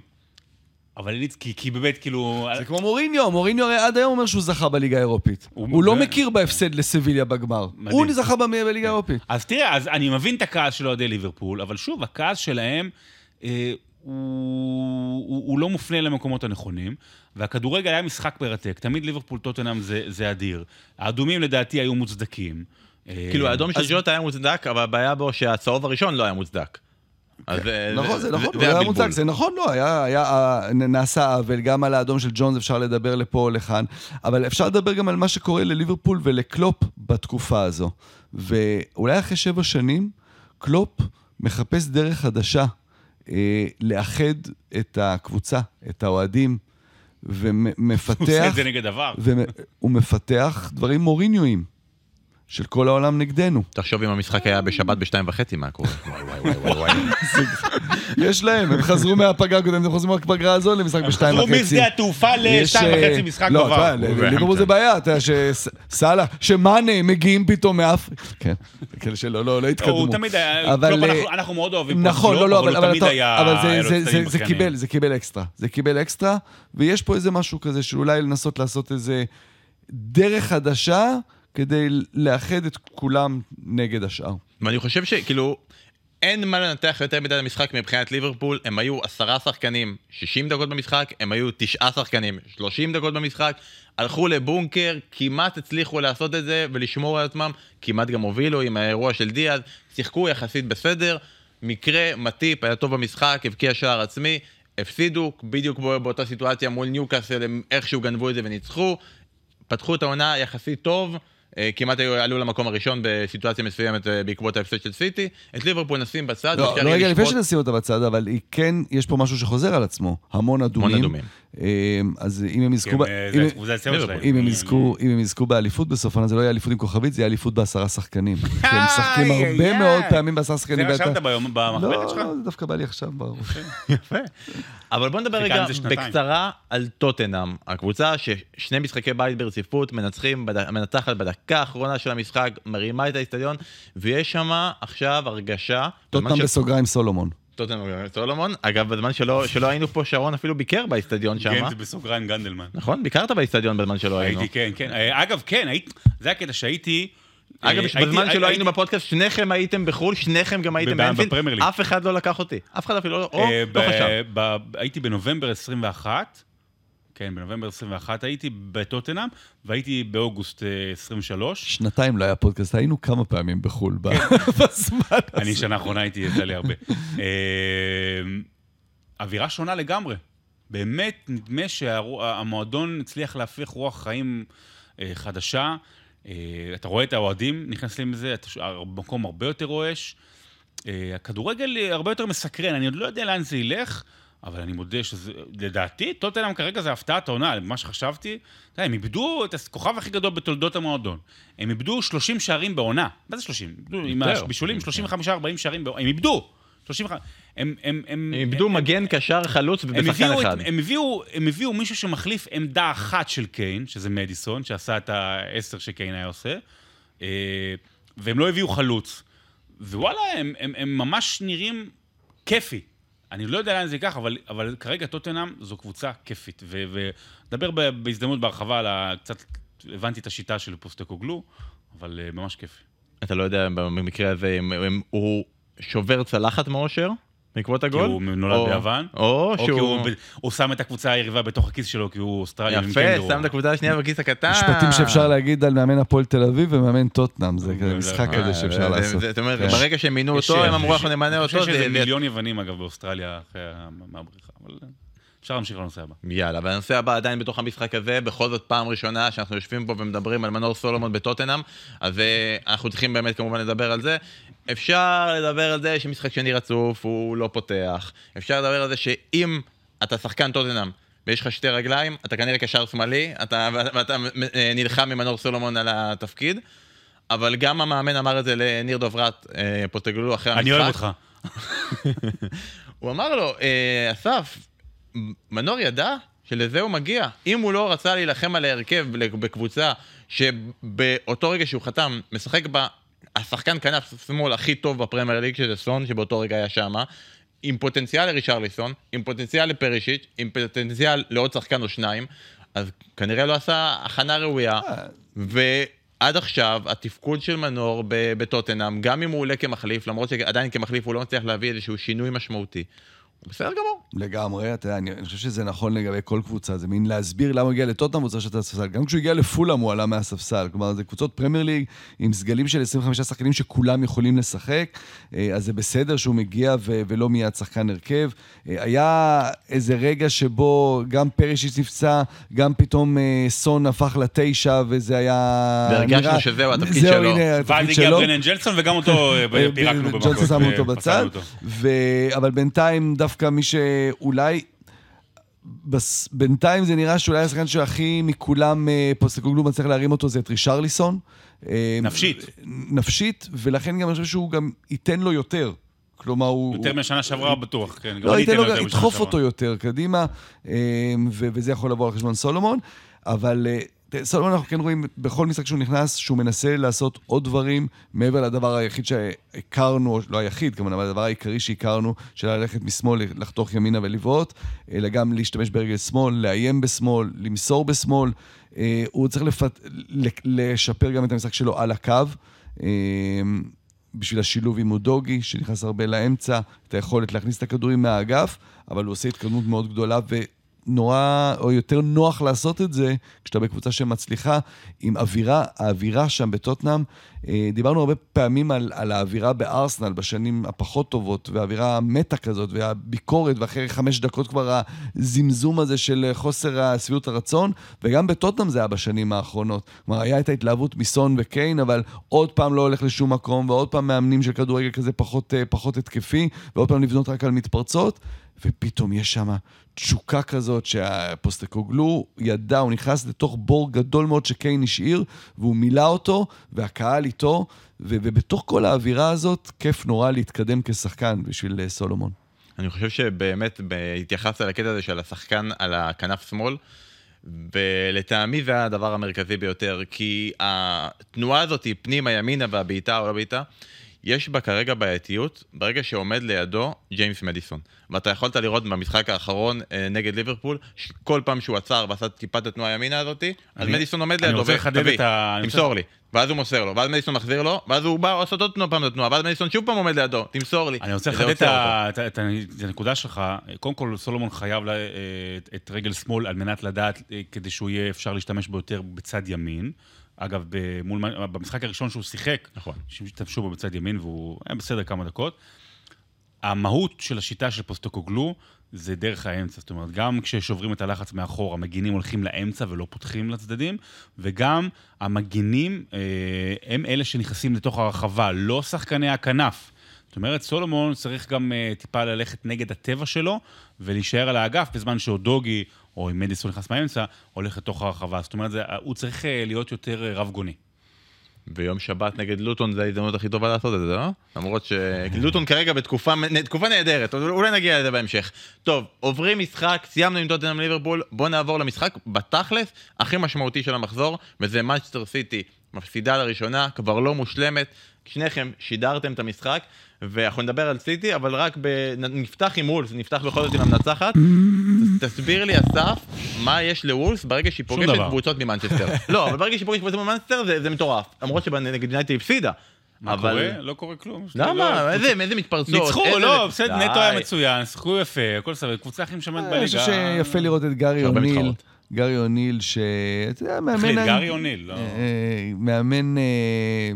אבל אני, כי, כי באמת, כאילו... זה כמו מוריניו, מוריניו הרי עד היום אומר שהוא זכה בליגה האירופית. הוא- הוא לא מכיר בהפסד לסביליה בגמר. מדהים. הוא זכה בליגה האירופית. אז תראה, אז אני מבין את הכעס של אוהדי ליברפול, אבל שוב, הכעס שלהם אה, הוא, הוא, הוא לא מופנה למקומות הנכונים, והכדורגל היה משחק מרתק. תמיד ליברפול טוטנאם זה, זה אדיר. האדומים לדעתי היו מוצדקים. אה, כאילו, האדום של ג'וטה היה מוצדק, אבל הבעיה בו שהצהוב הראשון לא היה מוצדק. אה, נכון, זה נכון, זה היה. מוצג, זה נכון, לא, היה, היה, אה, נעשה עוול, גם על האדום של ג'ונס אפשר לדבר לפה או לכאן, אבל אפשר לדבר גם על מה שקורה לליברפול ולקלופ בתקופה הזו. ואולי אחרי שבע שנים, קלופ מחפש דרך חדשה אה, לאחד את הקבוצה, את האוהדים, הוא עושה ומפתח, את זה נגד עבר. והוא מפתח דברים מוריניואים. של כל העולם נגדנו. תחשוב אם המשחק היה בשבת בשתיים וחצי, מה קורה? וואי וואי וואי וואי וואי. יש להם, הם חזרו מהפגרה הקודמת, הם חוזרים רק בפגרה הזו למשחק בשתיים חזרו וחצי. משדה התעופה לשתיים אה, וחצי משחק לא. אתה יודע, לליברפול זה בעיה, אתה יודע, שסאלה, שמאנה מגיעים פתאום מאפריקה. כן, כאלה שלא לא, לא התקדמו. הוא תמיד היה, קלופ, אה, אנחנו- מאוד אוהבים נכון, לא, לא, אבל, הוא תמיד היה... אבל זה. קיבל, זה קיבל אקסטרה. זה קיבל אקסטרה, ויש פה איזה משהו כזה של אולי לנסות לעשות איזה דרך חדשה כדי לאחד את כולם נגד השאר. ואני חושב שכאילו, אין מה לנתח יותר מדי למשחק מבחינת ליברפול, הם היו עשרה שחקנים 60 דקות במשחק, הם היו תשעה שחקנים 30 דקות במשחק, הלכו לבונקר, כמעט הצליחו לעשות את זה ולשמור על עצמם, כמעט גם הובילו עם האירוע של דיאז, שיחקו יחסית בסדר, מקרה, מטיפ, היה טוב במשחק, הבקיע שער עצמי, הפסידו, בדיוק בא- באותה סיטואציה מול ניוקאסל, הם איכשהו גנבו את זה וניצחו, פתחו את העונה יחסית טוב, כמעט היו, עלו למקום הראשון בסיטואציה מסוימת אה, בעקבות ההפסד של סיטי. את ליברפול נשים בצד, לא, לא רגע, לפני לשפוט- שנשים אותה בצד, אבל היא כן, יש פה משהו שחוזר על עצמו. המון אדומים. אדומים. אה, אז אם הם יזכו... אה, אם- זה- זה הצבע שלהם. אם הם יזכו, אם הם יזכו באליפות בסוף העונה, זה לא יהיה אליפות עם כוכבית, זה יהיה אליפות בעשרה שחקנים. כי הם משחקים הרבה מאוד. פעמים בעשרה שחקנים. זה רשמת ביום- במחברת שלך? לא, זה דווקא בא לי עכשיו בראש. יפה. אבל בוא נדבר רגע. בקצרה על טוטנאם, הקבוצה ששני משחקי בית ברציפות מנצחים. מנצחת בדקה האחרונה של המשחק, מרימה את האיצטדיון, ויש שם עכשיו הרגשה... טוטנאם בסוגריים סולומון. טוטנאם סולומון, אגב, בזמן שלא, שלא היינו פה, שרון אפילו ביקר באיצטדיון שם. כן, זה בסוגריים גנדלמן. נכון? ביקרת באיצטדיון בזמן שלא היינו. הייתי, כן, כן. אה, אגב, כן, היית- זה הקטע שהייתי... אגב, אה, בזמן הייתי- שלא הייתי- היינו בפודקאסט, שניכם הייתם בחו"ל, שניכם גם הייתם באנפילד. אף אחד לא לקח אותי. אף אחד אפילו לא, או, אה, לא חשב. הייתי בנובמבר 21, כן, בנובמבר 21 הייתי בטוטנאם, והייתי באוגוסט אה, 23. שנתיים לא היה פודקאסט, היינו כמה פעמים בחו"ל ב- בזמן אני הזה. שנה האחרונה הייתי, יצא לי הרבה. אה, אווירה שונה לגמרי. באמת, נדמה שהמועדון הצליח להפיח רוח חיים אה, חדשה. אה, אתה רואה את האוהדים נכנסים לזה, המקום הרבה יותר רועש. אה, הכדורגל אה, הרבה יותר מסקרן, אני עוד לא יודע לאן זה ילך, אבל אני מודה שזה, לדעתי, טוטנאם כרגע זה הפתעת העונה, ממה שחשבתי. אתה יודע, הם איבדו את הכוכב הכי גדול בתולדות המועדון. הם איבדו 30 שערים בעונה. מה זה 30? איבדו עם. הבישולים, 35-40 שערים בעונה. הם איבדו. 35... הם... הם... הם... הם איבדו מגן, קשר, חלוץ הביאו, אחד. הם, הביאו, הם הביאו מישהו שמחליף עמדה אחת של קיין, שזה מדיסון, שעשה את העשר שקיין היה עושה, אה, והם לא הביאו חלוץ. ווואלה, הם, הם, הם ממש נראים כיפי. אני לא יודע לאן זה ייקח, אבל, אבל כרגע טוטנאם זו קבוצה כיפית. ונדבר בהזדמנות בהרחבה על ה... קצת הבנתי את השיטה של פוסטקוגלו, אבל אה, ממש כיפי. אתה לא יודע במקרה הזה אם הוא שובר צלחת מאושר בעקבות כי הגול? הוא נולד או- ביוון, או או כי שהוא... הוא, ב- הוא שם את הקבוצה היריבה בתוך הכיס שלו, כי הוא אוסטרלי יפה, קנגורו. שם את הקבוצה השנייה בכיס הקטן. משפטים שאפשר להגיד על מאמן הפועל תל אביב ומאמן טוטנאם, זה כזה משחק כזה שאפשר לעשות. זאת אומרת, כן. ברגע שהם מינו יש- אותו, הם יש- אמרו, אנחנו נמנה אותו. זה- איזה זה- מיליון יוונים, אגב, באוסטרליה אחרי ה- מהבריחה, אבל אפשר להמשיך לנושא הבא. יאללה, והנושא הבא עדיין בתוך המשחק הזה, בכל זאת פעם ראשונה שאנחנו יושבים פה ומדברים על מנור סולומון בטוטנאם, אז אה, אנחנו צריכים באמת כמובן לדבר על זה. אפשר לדבר על זה שמשחק שני רצוף הוא לא פותח. אפשר לדבר על זה שאם אתה שחקן טוטנאם ויש לך שתי רגליים, אתה כנראה קשר שמאלי, אתה, ואתה נלחם עם מנור סולומון על התפקיד. אבל גם המאמן אמר את זה לניר דוברת, אה, פוטגלו אחרי המשחק. אני אוהב אותך. הוא אמר לו, אה, אסף, מנור ידע שלזה הוא מגיע. אם הוא לא רצה להילחם על ההרכב בקבוצה שבאותו רגע שהוא חתם, משחק בה השחקן כנף שמאל הכי טוב בפרמייר ליג, שזה סון, שבאותו רגע היה שמה, עם פוטנציאל לרישרליסון, עם פוטנציאל לפרישיץ', עם פוטנציאל לעוד שחקן או שניים, אז כנראה לא עשה הכנה ראויה. ועד עכשיו, התפקוד של מנור בטוטנאם, גם אם הוא עולה כמחליף, למרות שעדיין כמחליף הוא לא מצליח להביא איזשהו שינוי משמעותי, בסדר גמור. לגמרי, אתה יודע, אני אני חושב שזה נכון לגבי כל קבוצה, זה מין להסביר למה הוא הגיע לטוטנאם והוא צריך לשבת על הספסל. גם כשהוא הגיע לפולאם הוא עלה מהספסל. כלומר, זה קבוצות פרמייר ליג עם סגלים של 25 שחקנים שכולם יכולים לשחק, אה, אז זה בסדר שהוא מגיע ו- ולא מיד שחקן הרכב. אה, היה איזה רגע שבו גם פרשיץ' נפצע, גם פתאום אה, סון הפך לתשע, וזה היה... והרגשנו נראה- שזהו התפקיד זהו, שלו. הנה, ואז הגיע. ברנן ג'לסון, וגם אותו פירקנו במכות. ג'ונסון שמו אותו בצד. ו... אבל בינתיים דווקא מי שאולי... בס... בינתיים זה נראה שאולי השחקן שהכי מכולם אה, פוסטקוגלו מצליח להרים אותו זה את רישרליסון. אה, נפשית. נפשית, ולכן גם אני חושב שהוא גם ייתן לו יותר. כלומר, הוא... יותר מהשנה שעברה בטוח, כן. לא, ייתן לו, ידחוף אותו יותר קדימה, אה, וזה יכול לבוא על חשבון סולומון, אבל אה, סולומון אנחנו כן רואים בכל משחק שהוא נכנס, שהוא מנסה לעשות עוד דברים מעבר לדבר היחיד שהכרנו, לא היחיד כמובן, אבל הדבר העיקרי שהכרנו, של ללכת משמאל, לחתוך ימינה ולבעוט, אלא גם להשתמש ברגל שמאל, לאיים בשמאל, למסור בשמאל. אה, הוא צריך לפת... לשפר גם את המשחק שלו על הקו. אה, בשביל השילוב עם אודוגי, שנכנס הרבה לאמצע, את היכולת להכניס את הכדורים מהאגף, אבל הוא עושה התקדמות מאוד גדולה, ונורא, או יותר נוח לעשות את זה, כשאתה בקבוצה שמצליחה, עם אווירה, האווירה שם בטוטנאם, אה, דיברנו הרבה פעמים על, על האווירה בארסנל בשנים הפחות טובות, והאווירה המטה כזאת, והביקורת, ואחרי חמש דקות כבר הזמזום הזה של חוסר השביעות הרצון, וגם בטוטנאם זה היה בשנים האחרונות. כלומר, היה את ההתלהבות מסון וקיין, אבל עוד פעם לא הולך לשום מקום, ועוד פעם מאמנים של כדורגל כזה פחות, אה, פחות התקפי, ועוד פעם לבנות רק על מתפרצות, ופתאום יש שם תשוקה כזאת שהפוסטקוגלו ידע, הוא נכנס לתוך בור גדול מאוד שקיין השאיר, והוא מילא אותו, והקהל איתו, ובתוך כל האווירה הזאת, כיף נורא להתקדם כשחקן בשביל אה, סולומון. אני חושב שבאמת התייחסת לקטע הזה של השחקן על הכנף שמאל, ולטעמי זה הדבר המרכזי ביותר, כי התנועה הזאת, פנימה, ימינה והבעיטה או לא בעיטה, יש בה כרגע בעייתיות ברגע שעומד לידו ג'יימס מדיסון. ואתה יכולת לראות במשחק האחרון אה, נגד ליברפול, כל פעם שהוא עצר ועשה טיפה את התנועה הימינה הזאתי, אז מדיסון עומד לידו, אני תמסור לי. ואז הוא מוסר לו, ואז מדיסון מחזיר לו, ואז הוא בא לעשות עוד פעם את התנועה, ואז מדיסון שוב פעם עומד לידו, תמסור לי. אני רוצה לחדד את הנקודה שלך. קודם כל, סולומון חייב אה, את- את רגל שמאל על מנת לדעת, אה, כדי שהוא יהיה אפשר להשתמש בו יותר בצד ימין. אגב, במול, במשחק הראשון שהוא שיחק, נכון. שהשתמשו בו בצד ימין והוא היה בסדר כמה דקות. המהות של השיטה של פוסטוקוגלו זה דרך האמצע. זאת אומרת, גם כששוברים את הלחץ מאחור, המגינים הולכים לאמצע ולא פותחים לצדדים, וגם המגינים אה, הם אלה שנכנסים לתוך הרחבה, לא שחקני הכנף. זאת אומרת, סולומון צריך גם אה, טיפה ללכת נגד הטבע שלו ולהישאר על האגף, בזמן שאודוגי, או אם מדיסון נכנס מהאמצע, הולך לתוך הרחבה. זאת אומרת, זה, הוא צריך אה, להיות יותר אה, רב-גוני. ביום שבת נגד לוטון זה ההזדמנות הכי טובה לעשות את זה, לא? למרות שלוטון כרגע בתקופה תקופה נהדרת, אולי נגיע לזה בהמשך. טוב, עוברים משחק, סיימנו עם טוטנאם ליברפול, בואו נעבור למשחק בתכלס הכי משמעותי של המחזור, וזה מנצ'סטר סיטי מפסידה לראשונה, כבר לא מושלמת. שניכם שידרתם את המשחק, ואנחנו נדבר על סיטי, אבל רק ב... נפתח עם וולס, נפתח בכל זאת עם המנצחת. תסביר לי, אסף, מה יש לוולס ברגע שהיא פוגשת. קבוצות ממנצ'סטר. לא, אבל ברגע שהיא פוגשת קבוצות ממנצ'סטר זה זה מטורף. למרות שנגד יונייטד הפסידה. מה אבל- קורה? לא קורה כלום. למה? לא, איזה איזה מתפרצות? ניצחו, איזה- לא, בסדר. נטו היה מצוין, שיחקו יפה, הכל סבבה, קבוצה הכי משמנת בליגה. אני חושב שיפה לראות את גארי אוניל. גארי אוניל, ש... אתה יודע, מאמן... תחליט, גארי אוניל, לא. אה, מאמן, אה,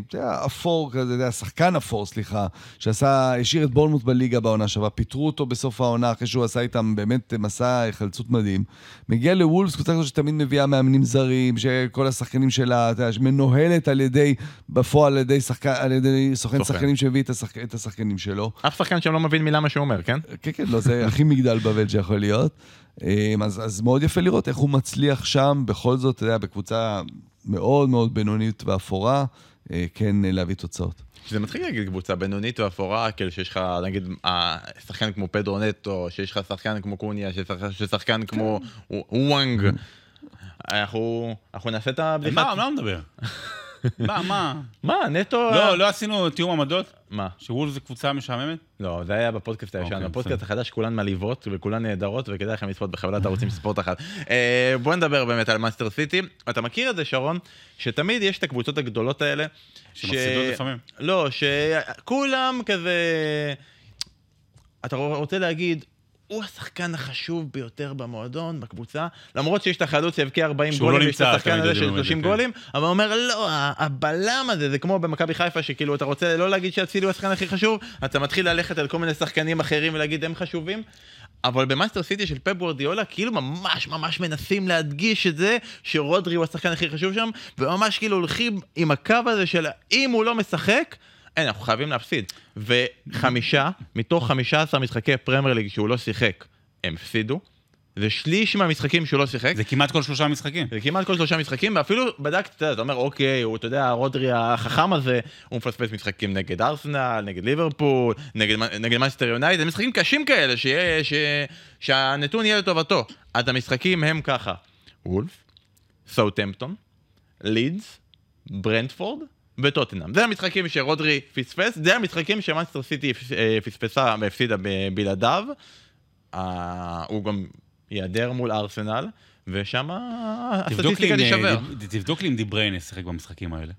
אתה יודע, אפור כזה, אתה יודע, שחקן אפור, סליחה, שעשה, השאיר את בורנמוט בליגה בעונה שעברה, פיטרו אותו בסוף העונה, אחרי שהוא עשה איתם באמת מסע היחלצות מדהים. מגיע לוולס, קבוצה כזאת שתמיד מביאה מאמנים זרים, שכל השחקנים שלה, אתה יודע, מנוהלת על ידי, בפועל על ידי, שחקן, על ידי סוכן סוכן. שחקנים שהביא את, השחק, את השחקנים שלו. אף שחקן שם לא מבין מילה מה שהוא אומר, כן? כן, כן, לא, זה הכי מגדל בבל שיכול להיות. אמ, אז, אז מאוד יפה לראות איך הוא מצליח שם, בכל זאת, אתה יודע, בקבוצה מאוד מאוד בינונית ואפורה, אה, כן להביא תוצאות. זה מתחיל להגיד קבוצה בינונית ואפורה, כאילו שיש לך, נגיד, אה, שחקן כמו פדרו נטו, שיש לך שחקן כמו קוניה, שיש לך- ששחקן כמו וואנג. אנחנו אנחנו נעשה את הבדיחת... מה, מה הוא מדבר? מה, מה? מה, נטו... לא, לא עשינו תיאום עמדות? מה? שוולס זה קבוצה משעממת? לא, זה היה בפודקאסט הישן, אוקיי, בפודקאסט בסדר. החדש כולן מעליבות וכולן נהדרות וכדאי לכם לצפות בחבלת ערוצים ספורט אחת. אה, בוא נדבר באמת על מנצ'סטר סיטי. אתה מכיר את זה, שרון, שתמיד יש את הקבוצות הגדולות האלה. שמפסידות לפעמים. לא, שכולם כזה... אתה רוצה להגיד, הוא השחקן החשוב ביותר במועדון, בקבוצה, למרות שיש את החלוץ שהבקיע 40 שהוא לא גולים, ויש את נמצא, השחקן הזה של את זה, 30 כן. גולים, אבל הוא אומר, לא, הבלם הזה, זה כמו במכבי חיפה, שכאילו אתה רוצה לא להגיד שאצילי הוא השחקן הכי חשוב, אתה מתחיל ללכת על כל מיני שחקנים אחרים ולהגיד הם חשובים. אבל במנצ'סטר סיטי של פפ גוורדיולה, כאילו ממש ממש מנסים להדגיש את זה שרודרי הוא השחקן הכי חשוב שם, וממש כאילו הולכים עם הקו הזה של אם הוא לא משחק, אין, אנחנו חייבים להפסיד. וחמישה, מתוך 15 משחקי פרמייר ליג שהוא לא שיחק, הם הפסידו. זה שליש מהמשחקים שהוא לא שיחק. זה כמעט כל שלושה משחקים. זה כמעט כל שלושה משחקים, ואפילו בדקתי, אתה יודע, אתה אומר, אוקיי, הוא, אתה יודע, רודרי החכם הזה, הוא מפספס משחקים נגד ארסנל, נגד ליברפול, נגד, נגד מנצ'סטר יונייטד, משחקים קשים כאלה, שיהיה, ש, שהנתון יהיה לטובתו. אז המשחקים הם ככה, וולף, סאוטמפטון, לידס, ברנדפורד וטוטנאם. זה המשחקים שרודרי פספס, זה המשחקים שמאנסטר סיטי אה, פספסה והפסידה בלעדיו. אה, הוא גם ייעדר מול ארסנל, ושם הסטטיסטיקה תישבר. תבדוק לי אם דיבריינה שיחק במשחקים האלה.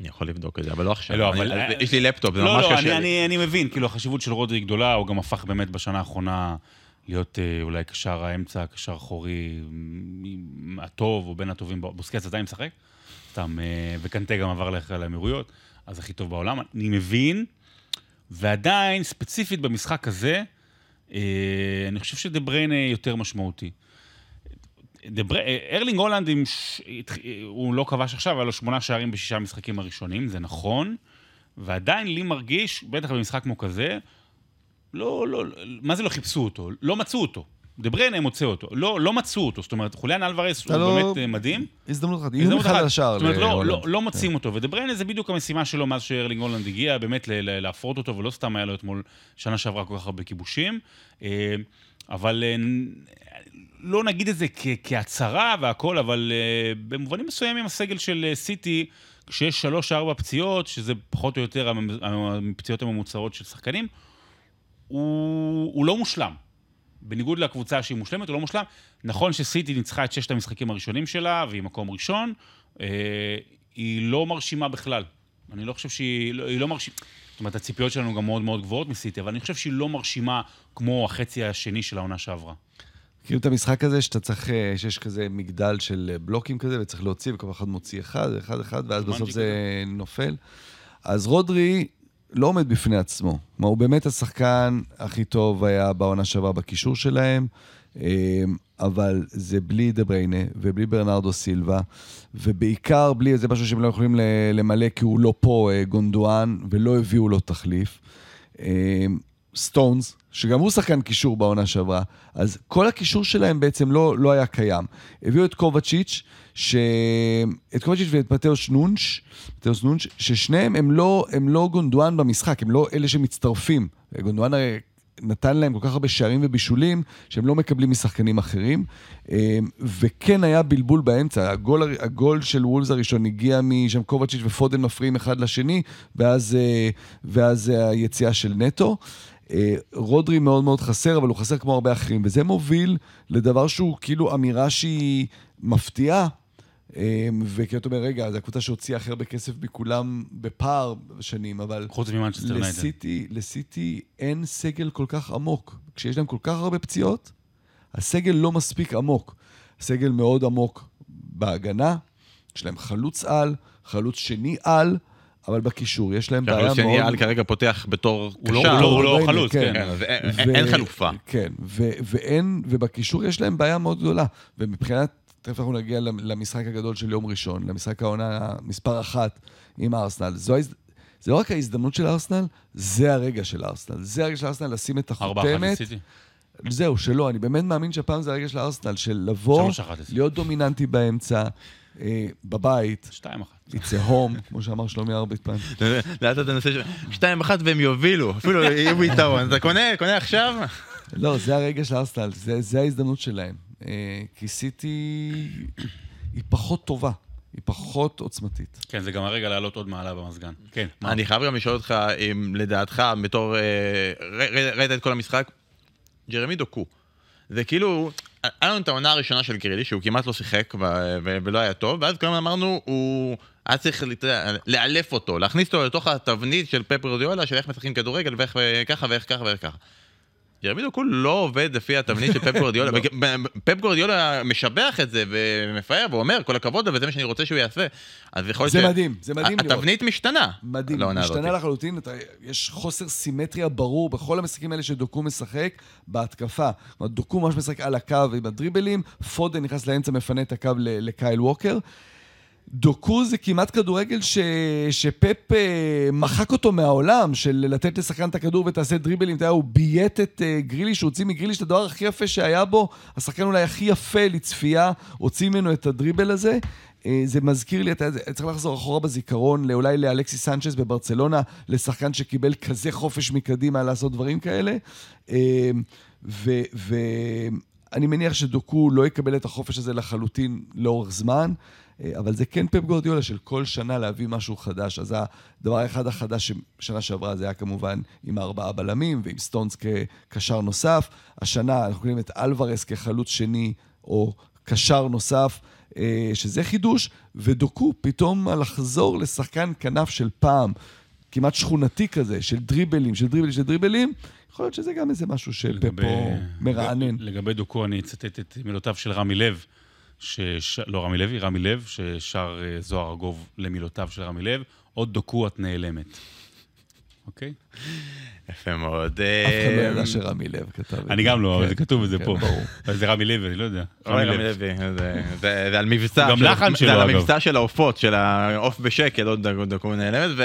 אני יכול לבדוק את זה, אבל לא עכשיו. לא, אבל... יש לי לפטופ, זה לא, ממש לא, קשה אני, לי. אני, אני מבין, כאילו, החשיבות של רודרי גדולה, הוא גם הפך באמת בשנה האחרונה להיות אה, אולי קשר האמצע, קשר אחורי הטוב, או בין הטובים, בוסקץ עדיין משחק, סתם, אה, וקנטה גם עבר לך לאמירויות, אז הכי טוב בעולם. אני מבין, ועדיין, ספציפית במשחק הזה, אה, אני חושב שדה בריינה יותר משמעותי. דבר... ארלינג הולנד, עם ש... הוא לא כבש עכשיו, היה לו שמונה שערים בשישה המשחקים הראשונים, זה נכון, ועדיין לי מרגיש, בטח במשחק כמו כזה, לא, לא, מה זה לא חיפשו אותו? לא מצאו אותו. דה בריינה מוצא אותו. לא, לא מצאו אותו. זאת אומרת, חוליאן אלוורס הוא לא- באמת אה, מדהים. הזדמנות אחת, איום אחד השער זאת אומרת, לא. לא, לא מוצאים אותו, ודה בריינה זה בדיוק המשימה שלו מאז שארלינג הולנד הגיע, באמת להפרות אותו, ולא סתם היה לו אתמול שנה שעברה כל כך הרבה כיבושים. אה, אבל אה, לא נגיד את זה כ- כהצהרה והכל, אבל במובנים מסוימים הסגל של סיטי, כשיש שלוש-ארבע פציעות, שזה פחות או יותר הפציעות הממוצעות של שחקנים, הוא, הוא לא מושלם. בניגוד לקבוצה שהיא מושלמת, הוא לא מושלם. נכון שסיטי ניצחה את ששת המשחקים הראשונים שלה, והיא מקום ראשון, אה, היא לא מרשימה בכלל. אני לא חושב שהיא לא, היא לא מרשימה... זאת אומרת, הציפיות שלנו גם מאוד מאוד גבוהות מסיטי, אבל אני חושב שהיא לא מרשימה כמו החצי השני של העונה שעברה. כאילו את המשחק הזה שאתה צריך, אה, שיש כזה מגדל של אה, בלוקים כזה, וצריך להוציא, וכל אחד מוציא אחד, אחד, אחד, ואז בסוף זה נופל. אז רודרי לא עומד בפני עצמו. כלומר, הוא באמת השחקן הכי טוב היה בעונה שעברה בקישור שלהם, אה, אבל זה בלי דה ברוינה ובלי ברנרדו סילבה, ובעיקר בלי, זה משהו שהם לא יכולים למלא כי הוא לא פה, אה, גונדואן, ולא הביאו לו תחליף. אה, סטונס, שגם הוא שחקן קישור בעונה שעברה, אז כל הקישור שלהם בעצם לא, לא היה קיים. הביאו את קובאצ'יץ', ש... את קובאצ'יץ' ואת מתאוס נונס, מתאוס נונס, ששניהם הם לא, הם לא גונדואן במשחק, הם לא אלה שמצטרפים. גונדואן הרי נתן להם כל כך הרבה שערים ובישולים, שהם לא מקבלים משחקנים אחרים. אה, וכן היה בלבול באמצע, הגול, הגול של וולס הראשון הגיע משם קובאצ'יץ' ופודן מפריעים אחד לשני, ואז, אה, ואז אה, היציאה של נטו. אה, רודרי מאוד מאוד חסר, אבל הוא חסר כמו הרבה אחרים, וזה מוביל לדבר שהוא כאילו אמירה שהיא מפתיעה. אה, וכי אתה אומר, רגע, זו הקבוצה שהוציאה הכי הרבה כסף מכולם בפער שנים, אבל חוץ ממנצ'סטר יונייטד. לסיטי, לסיטי אין סגל כל כך עמוק. כשיש להם כל כך הרבה פציעות, הסגל לא מספיק עמוק. סגל מאוד עמוק בהגנה, יש להם חלוץ על, חלוץ שני על, אבל בקישור יש להם בעיה שהחלוץ מאוד... שני על כרגע פותח בתור הוא לא- קשר. הוא לא- הוא לא חלוץ, כן. כן, אז אין- ו- אין חלופה. כן, ו- ואין, ובקישור יש להם בעיה מאוד גדולה. ומבחינת, תכף אנחנו נגיע למ- למשחק הגדול של יום ראשון, למשחק העונה מספר אחת עם ארסנל. זו ההז... זה לא רק ההזדמנות של ארסנל, זה הרגע של ארסנל. זה הרגע של ארסנל לשים את החותמת. זהו, שלא, אני באמת מאמין שהפעם זה הרגע של ארסנל, של לבוא. להיות דומיננטי באמצע, אה, בבית, שתיים אחת. it's a home, כמו שאמר שלומי ארביטמן. לאט לאט הנושא של שתיים אחת והם יובילו, אפילו יהיו ביתרון. אתה קונה, קונה עכשיו? לא, זה הרגע של ארסנל, זה ההזדמנות שלהם. אה, כי סיטי היא פחות טובה, היא פחות עוצמתית. כן, זה גם הרגע לעלות עוד מעלה במזגן. כן, מה? אני חייב גם לשאול אותך אם לדעתך, בתור... אה, ראית את כל המשחק? ג'רמי דוקו. זה כאילו, היה לנו את העונה הראשונה של גרילי, שהוא כמעט לא שיחק ו- ו- ולא היה טוב, ואז כלומר אמרנו, הוא היה צריך לאלף אותו, להכניס אותו לתוך התבנית של פפ רדיולה, של איך משחקים כדורגל, ואיך ככה ואיך ככה ואיך ככה. ג'רמי דוקו לא עובד לפי התבנית של פפ גורדיולה. לא. פפ גורדיולה משבח את זה ומפאר ואומר, כל הכבוד וזה מה שאני רוצה שהוא יעשה. אז יכול להיות זה מדהים, זה מדהים לראות. התבנית משתנה. מדהים. משתנה לחלוטין, אתה, יש חוסר סימטריה ברור בכל המשחקים האלה שדוקו משחק בהתקפה. דוקו ממש משחק על הקו עם הדריבלים, פודן נכנס לאמצע, מפנה את הקו לקייל ווקר. דוקו זה כמעט כדורגל ש... שפפ אה, מחק אותו מהעולם, של לתת לשחקן את הכדור ותעשה דריבלים. אתה יודע, הוא ביית את אה, גריליש, הוא הוציא מגריליש את הדבר הכי יפה שהיה בו, השחקן אולי הכי יפה לצפייה, הוציא ממנו את הדריבל הזה. אה, זה מזכיר לי, אתה צריך לחזור אחורה בזיכרון, אולי לאלכסיס סנצ'ס בברצלונה, לשחקן שקיבל כזה חופש מקדימה לעשות דברים כאלה. ואני מניח שדוקו לא יקבל את החופש הזה לחלוטין לאורך זמן. אה, אבל זה כן פפ גורדיולה של כל שנה להביא משהו חדש. אז הדבר האחד החדש ששנה שעברה זה היה כמובן עם הארבעה בלמים ועם סטונס כקשר נוסף. השנה אנחנו קוראים את אלוורס כחלוץ שני או קשר נוסף, אה, שזה חידוש, ודוקו פתאום לחזור לשחקן כנף של פעם. כמעט שכונתי כזה, של דריבלים, של דריבלים, של דריבלים, יכול להיות שזה גם איזה משהו שפפו מרענן. לגבי דוקו, אני אצטט את מילותיו של רמי לב. שש... לא רמי לוי, רמי לב, ששר אה, זוהר ארגוב למילותיו של רמי לב, עוד דוקו את נעלמת. אוקיי? יפה מאוד. אף אחד לא ידע שרמי לב כתב את זה. אני גם לא, אבל כן, זה כתוב וזה כן, פה. ברור. זה רמי לוי, אני לא יודע. רמי לוי, זה- זה על מבצע. גם לחן שלו, זה על אגב. המבצע של העופות, של העוף בשקל, עוד דקות נעלמת,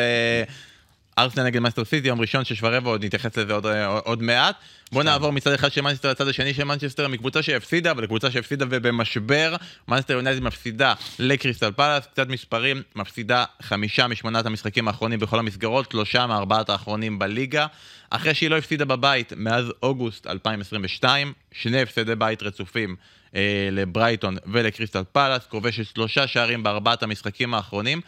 וארסנל נגד מנצ'סטר סיטי, יום ראשון, שש ורבע, עוד נתייחס לזה עוד- עוד מעט. בוא נעבור מצד אחד של מנצ'סטר לצד השני של מנצ'סטר, מקבוצה שהפסידה, אבל לקבוצה שהפסידה ובמשבר, מנצ'סטר יונייטד מפסידה לקריסטל פלאס, קצת מספרים, מפסידה חמישה משמונת המשחקים האחרונים בכל המסגרות, שלושה מארבעת האחרונים בליגה, אחרי שהיא לא הפסידה בבית מאז אוגוסט 2022, שני הפסדי בית רצופים אה, לברייטון ולקריסטל פלאס, כובשת שלושה שערים בארבעת המשחקים האחרונים,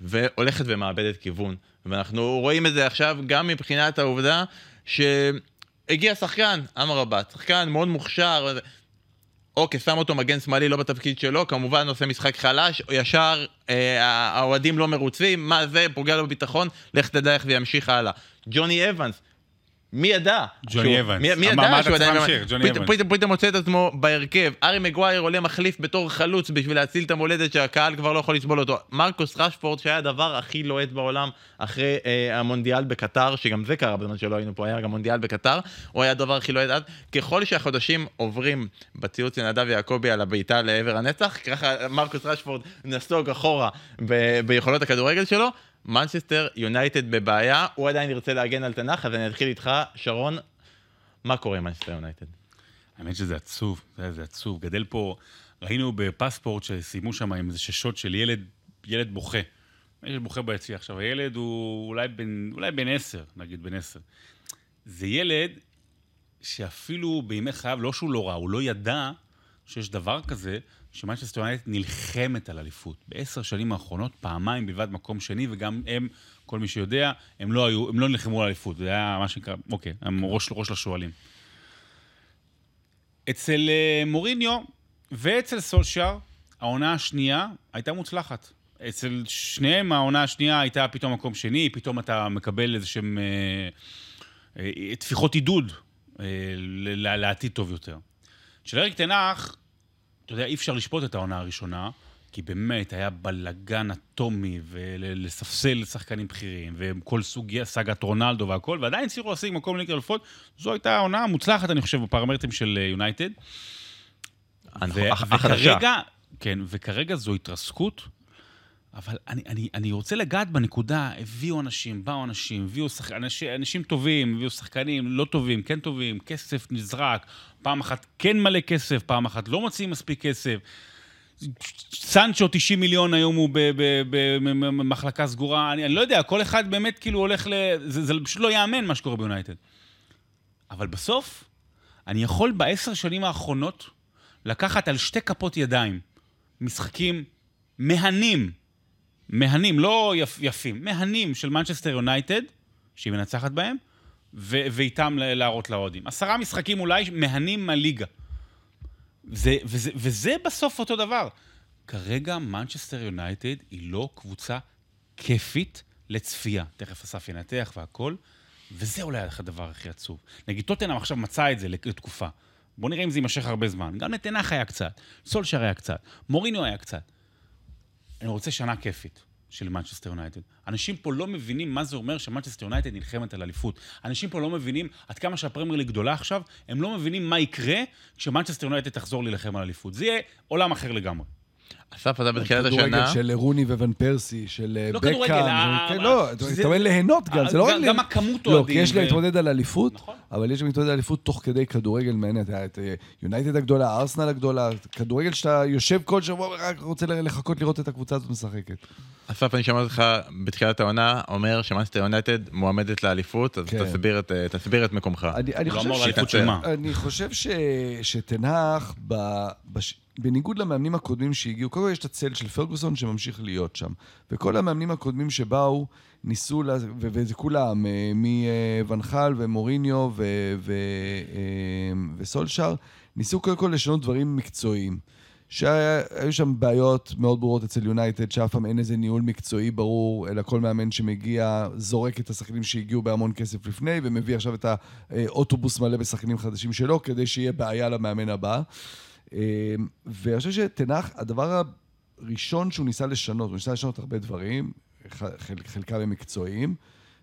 והולכת ומאבדת כיוון. ואנחנו רואים את זה עכשיו גם מבחינת העובדה שהגיע שחקן, אמרבת, שחקן מאוד מוכשר, אוקיי, שם אותו מגן שמאלי לא בתפקיד שלו, כמובן עושה משחק חלש, ישר אה, האוהדים לא מרוצים, מה זה, פוגע לו בביטחון, לך תדע איך זה ימשיך הלאה. ג'וני אבנס, מי ידע? ג'וני אבנס. מי, ידע שהוא עדיין... להמשיך? ג'וני פתאום- אבנס. פתאום פתאום מוצא את עצמו בהרכב. ארי מגווייר עולה מחליף בתור חלוץ בשביל להציל את המולדת שהקהל כבר לא יכול לסבול אותו. מרקוס רשפורד שהיה הדבר הכי לוהט בעולם אחרי אה, המונדיאל בקטר, שגם זה קרה בזמן שלא היינו פה, היה גם מונדיאל בקטר, הוא היה הדבר הכי לוהט אז. ככל שהחודשים עוברים בציוץ של נדב יעקבי על הבעיטה לעבר הנצח, ככה מרקוס רשפורד נסוג אחורה ב- ביכולות הכדורגל שלו. מנצ'סטר יונייטד בבעיה, הוא עדיין ירצה להגן על תנ"ך, אז אני אתחיל איתך, שרון, מה קורה עם מנצ'סטר יונייטד? האמת שזה עצוב, זה, זה עצוב. גדל פה, ראינו בפספורט שסיימו שם עם איזה ששות של ילד, ילד בוכה. ילד בוכה ביציע. עכשיו, הילד הוא אולי בן, אולי בן עשר, נגיד בן עשר. זה ילד שאפילו בימי חייו, לא שהוא לא ראה, הוא לא ידע שיש דבר כזה, שמנצ'סטר יונייטד נלחמת על אליפות. בעשר שנים האחרונות, פעמיים בלבד מקום שני, וגם הם, כל מי שיודע, הם לא, היו, הם לא נלחמו על אליפות. זה היה מה שנקרא, אוקיי, הם ראש, ראש לשועלים. אצל אה, מוריניו ואצל סולשאר, העונה השנייה הייתה מוצלחת. אצל שניהם העונה השנייה הייתה פתאום מקום שני, פתאום אתה מקבל איזה שהם אה, אה, טפיחות עידוד אה, לעתיד טוב יותר. של אריק תנח, אתה יודע, אי אפשר לשפוט את העונה הראשונה, כי באמת היה בלגן אטומי, ולספסל שחקנים בכירים, וכל סוגיה, סאגת רונלדו והכל, ועדיין הצליחו להשיג מקום לליגת אלופות. זו הייתה העונה המוצלחת, אני חושב, בפרמטרים של אה, יונייטד. החדשה. וכרגע, כן, וכרגע זו התרסקות, אבל אני, אני, אני רוצה לגעת בנקודה, הביאו אנשים, באו אנשים, הביאו שח... אנשים, אנשים טובים, הביאו שחקנים לא טובים, כן טובים, כסף נזרק, פעם אחת כן מלא כסף, פעם אחת לא מוציאים מספיק כסף. סנצ'ו 90 מיליון היום הוא במחלקה סגורה, אני, אני לא יודע, כל אחד באמת כאילו הולך ל... זה, זה פשוט לא ייאמן מה שקורה ביונייטד. אבל בסוף, אני יכול בעשר שנים האחרונות לקחת על שתי כפות ידיים משחקים מהנים, מהנים, לא יפ, יפים, מהנים של מנצ'סטר יונייטד, שהיא מנצחת בהם, ו- ואיתם להראות לאוהדים. עשרה משחקים אולי מהנים מהליגה. זה, וזה, וזה בסוף אותו דבר. כרגע מנצ'סטר יונייטד היא לא קבוצה כיפית לצפייה. תכף אסף ינתח והכל, וזה אולי הדבר הכי עצוב. נגיד טוטנאם עכשיו מצא את זה לתקופה. בוא נראה אם זה יימשך הרבה זמן. גם לטן האח היה קצת, סולשר היה קצת, מוריניו היה קצת. אני רוצה שנה כיפית של מנצ'סטר יונייטד. אנשים פה לא מבינים מה זה אומר שמנצ'סטר יונייטד נלחמת על אליפות. אנשים פה לא מבינים עד כמה שהפרמייר ליג גדולה עכשיו, הם לא מבינים מה יקרה כשמנצ'סטר יונייטד תחזור להילחם על אליפות. זה יהיה עולם אחר לגמרי. אסף, אתה בתחילת כדורגל השנה... של רוני וון פרסי, של אה, לא בקאם. כדורגל, ה- כן, ה- לא, אתה זה- מתכוון ליהנות גם, זה לא רק... גם- הכמות לא, אוהדים כי יש להתמודד על אליפות, נכון. אבל יש להתמודד על אליפות תוך כדי כדורגל מעניין. אתה יודע, את אה, יונייטד הגדולה, ארסנל הגדולה, כדורגל שאתה יושב כל שבוע ורק רוצה לחכות לראות את הקבוצה הזאת משחקת. אסף, אני שמעתי אותך בתחילת העונה אומר שמאנסטר יונייטד מועמדת לאליפות, אז כן. תסביר את, אה, תסביר את מקומך. אני, אני לא חושב. שתנח. בניגוד למאמנים הקודמים שהגיעו, קודם כל יש את הצל של פרגוסון שממשיך להיות שם. וכל המאמנים הקודמים שבאו, ניסו, לה... ו... וזה כולם, אה, מוונחל ומוריניו ו... ו... אה, וסולשאר, ניסו קודם כל לשנות דברים מקצועיים. שהיו שם בעיות מאוד ברורות אצל יונייטד, שאף פעם אין איזה ניהול מקצועי ברור, אלא כל מאמן שמגיע זורק את השחקנים שהגיעו בהמון כסף לפני, ומביא עכשיו את האוטובוס מלא בשחקנים חדשים שלו, כדי שיהיה בעיה למאמן הבא. אה, ואני חושב שטן האח, הדבר הראשון שהוא ניסה לשנות, הוא ניסה לשנות הרבה דברים, חלקם הם מקצועיים,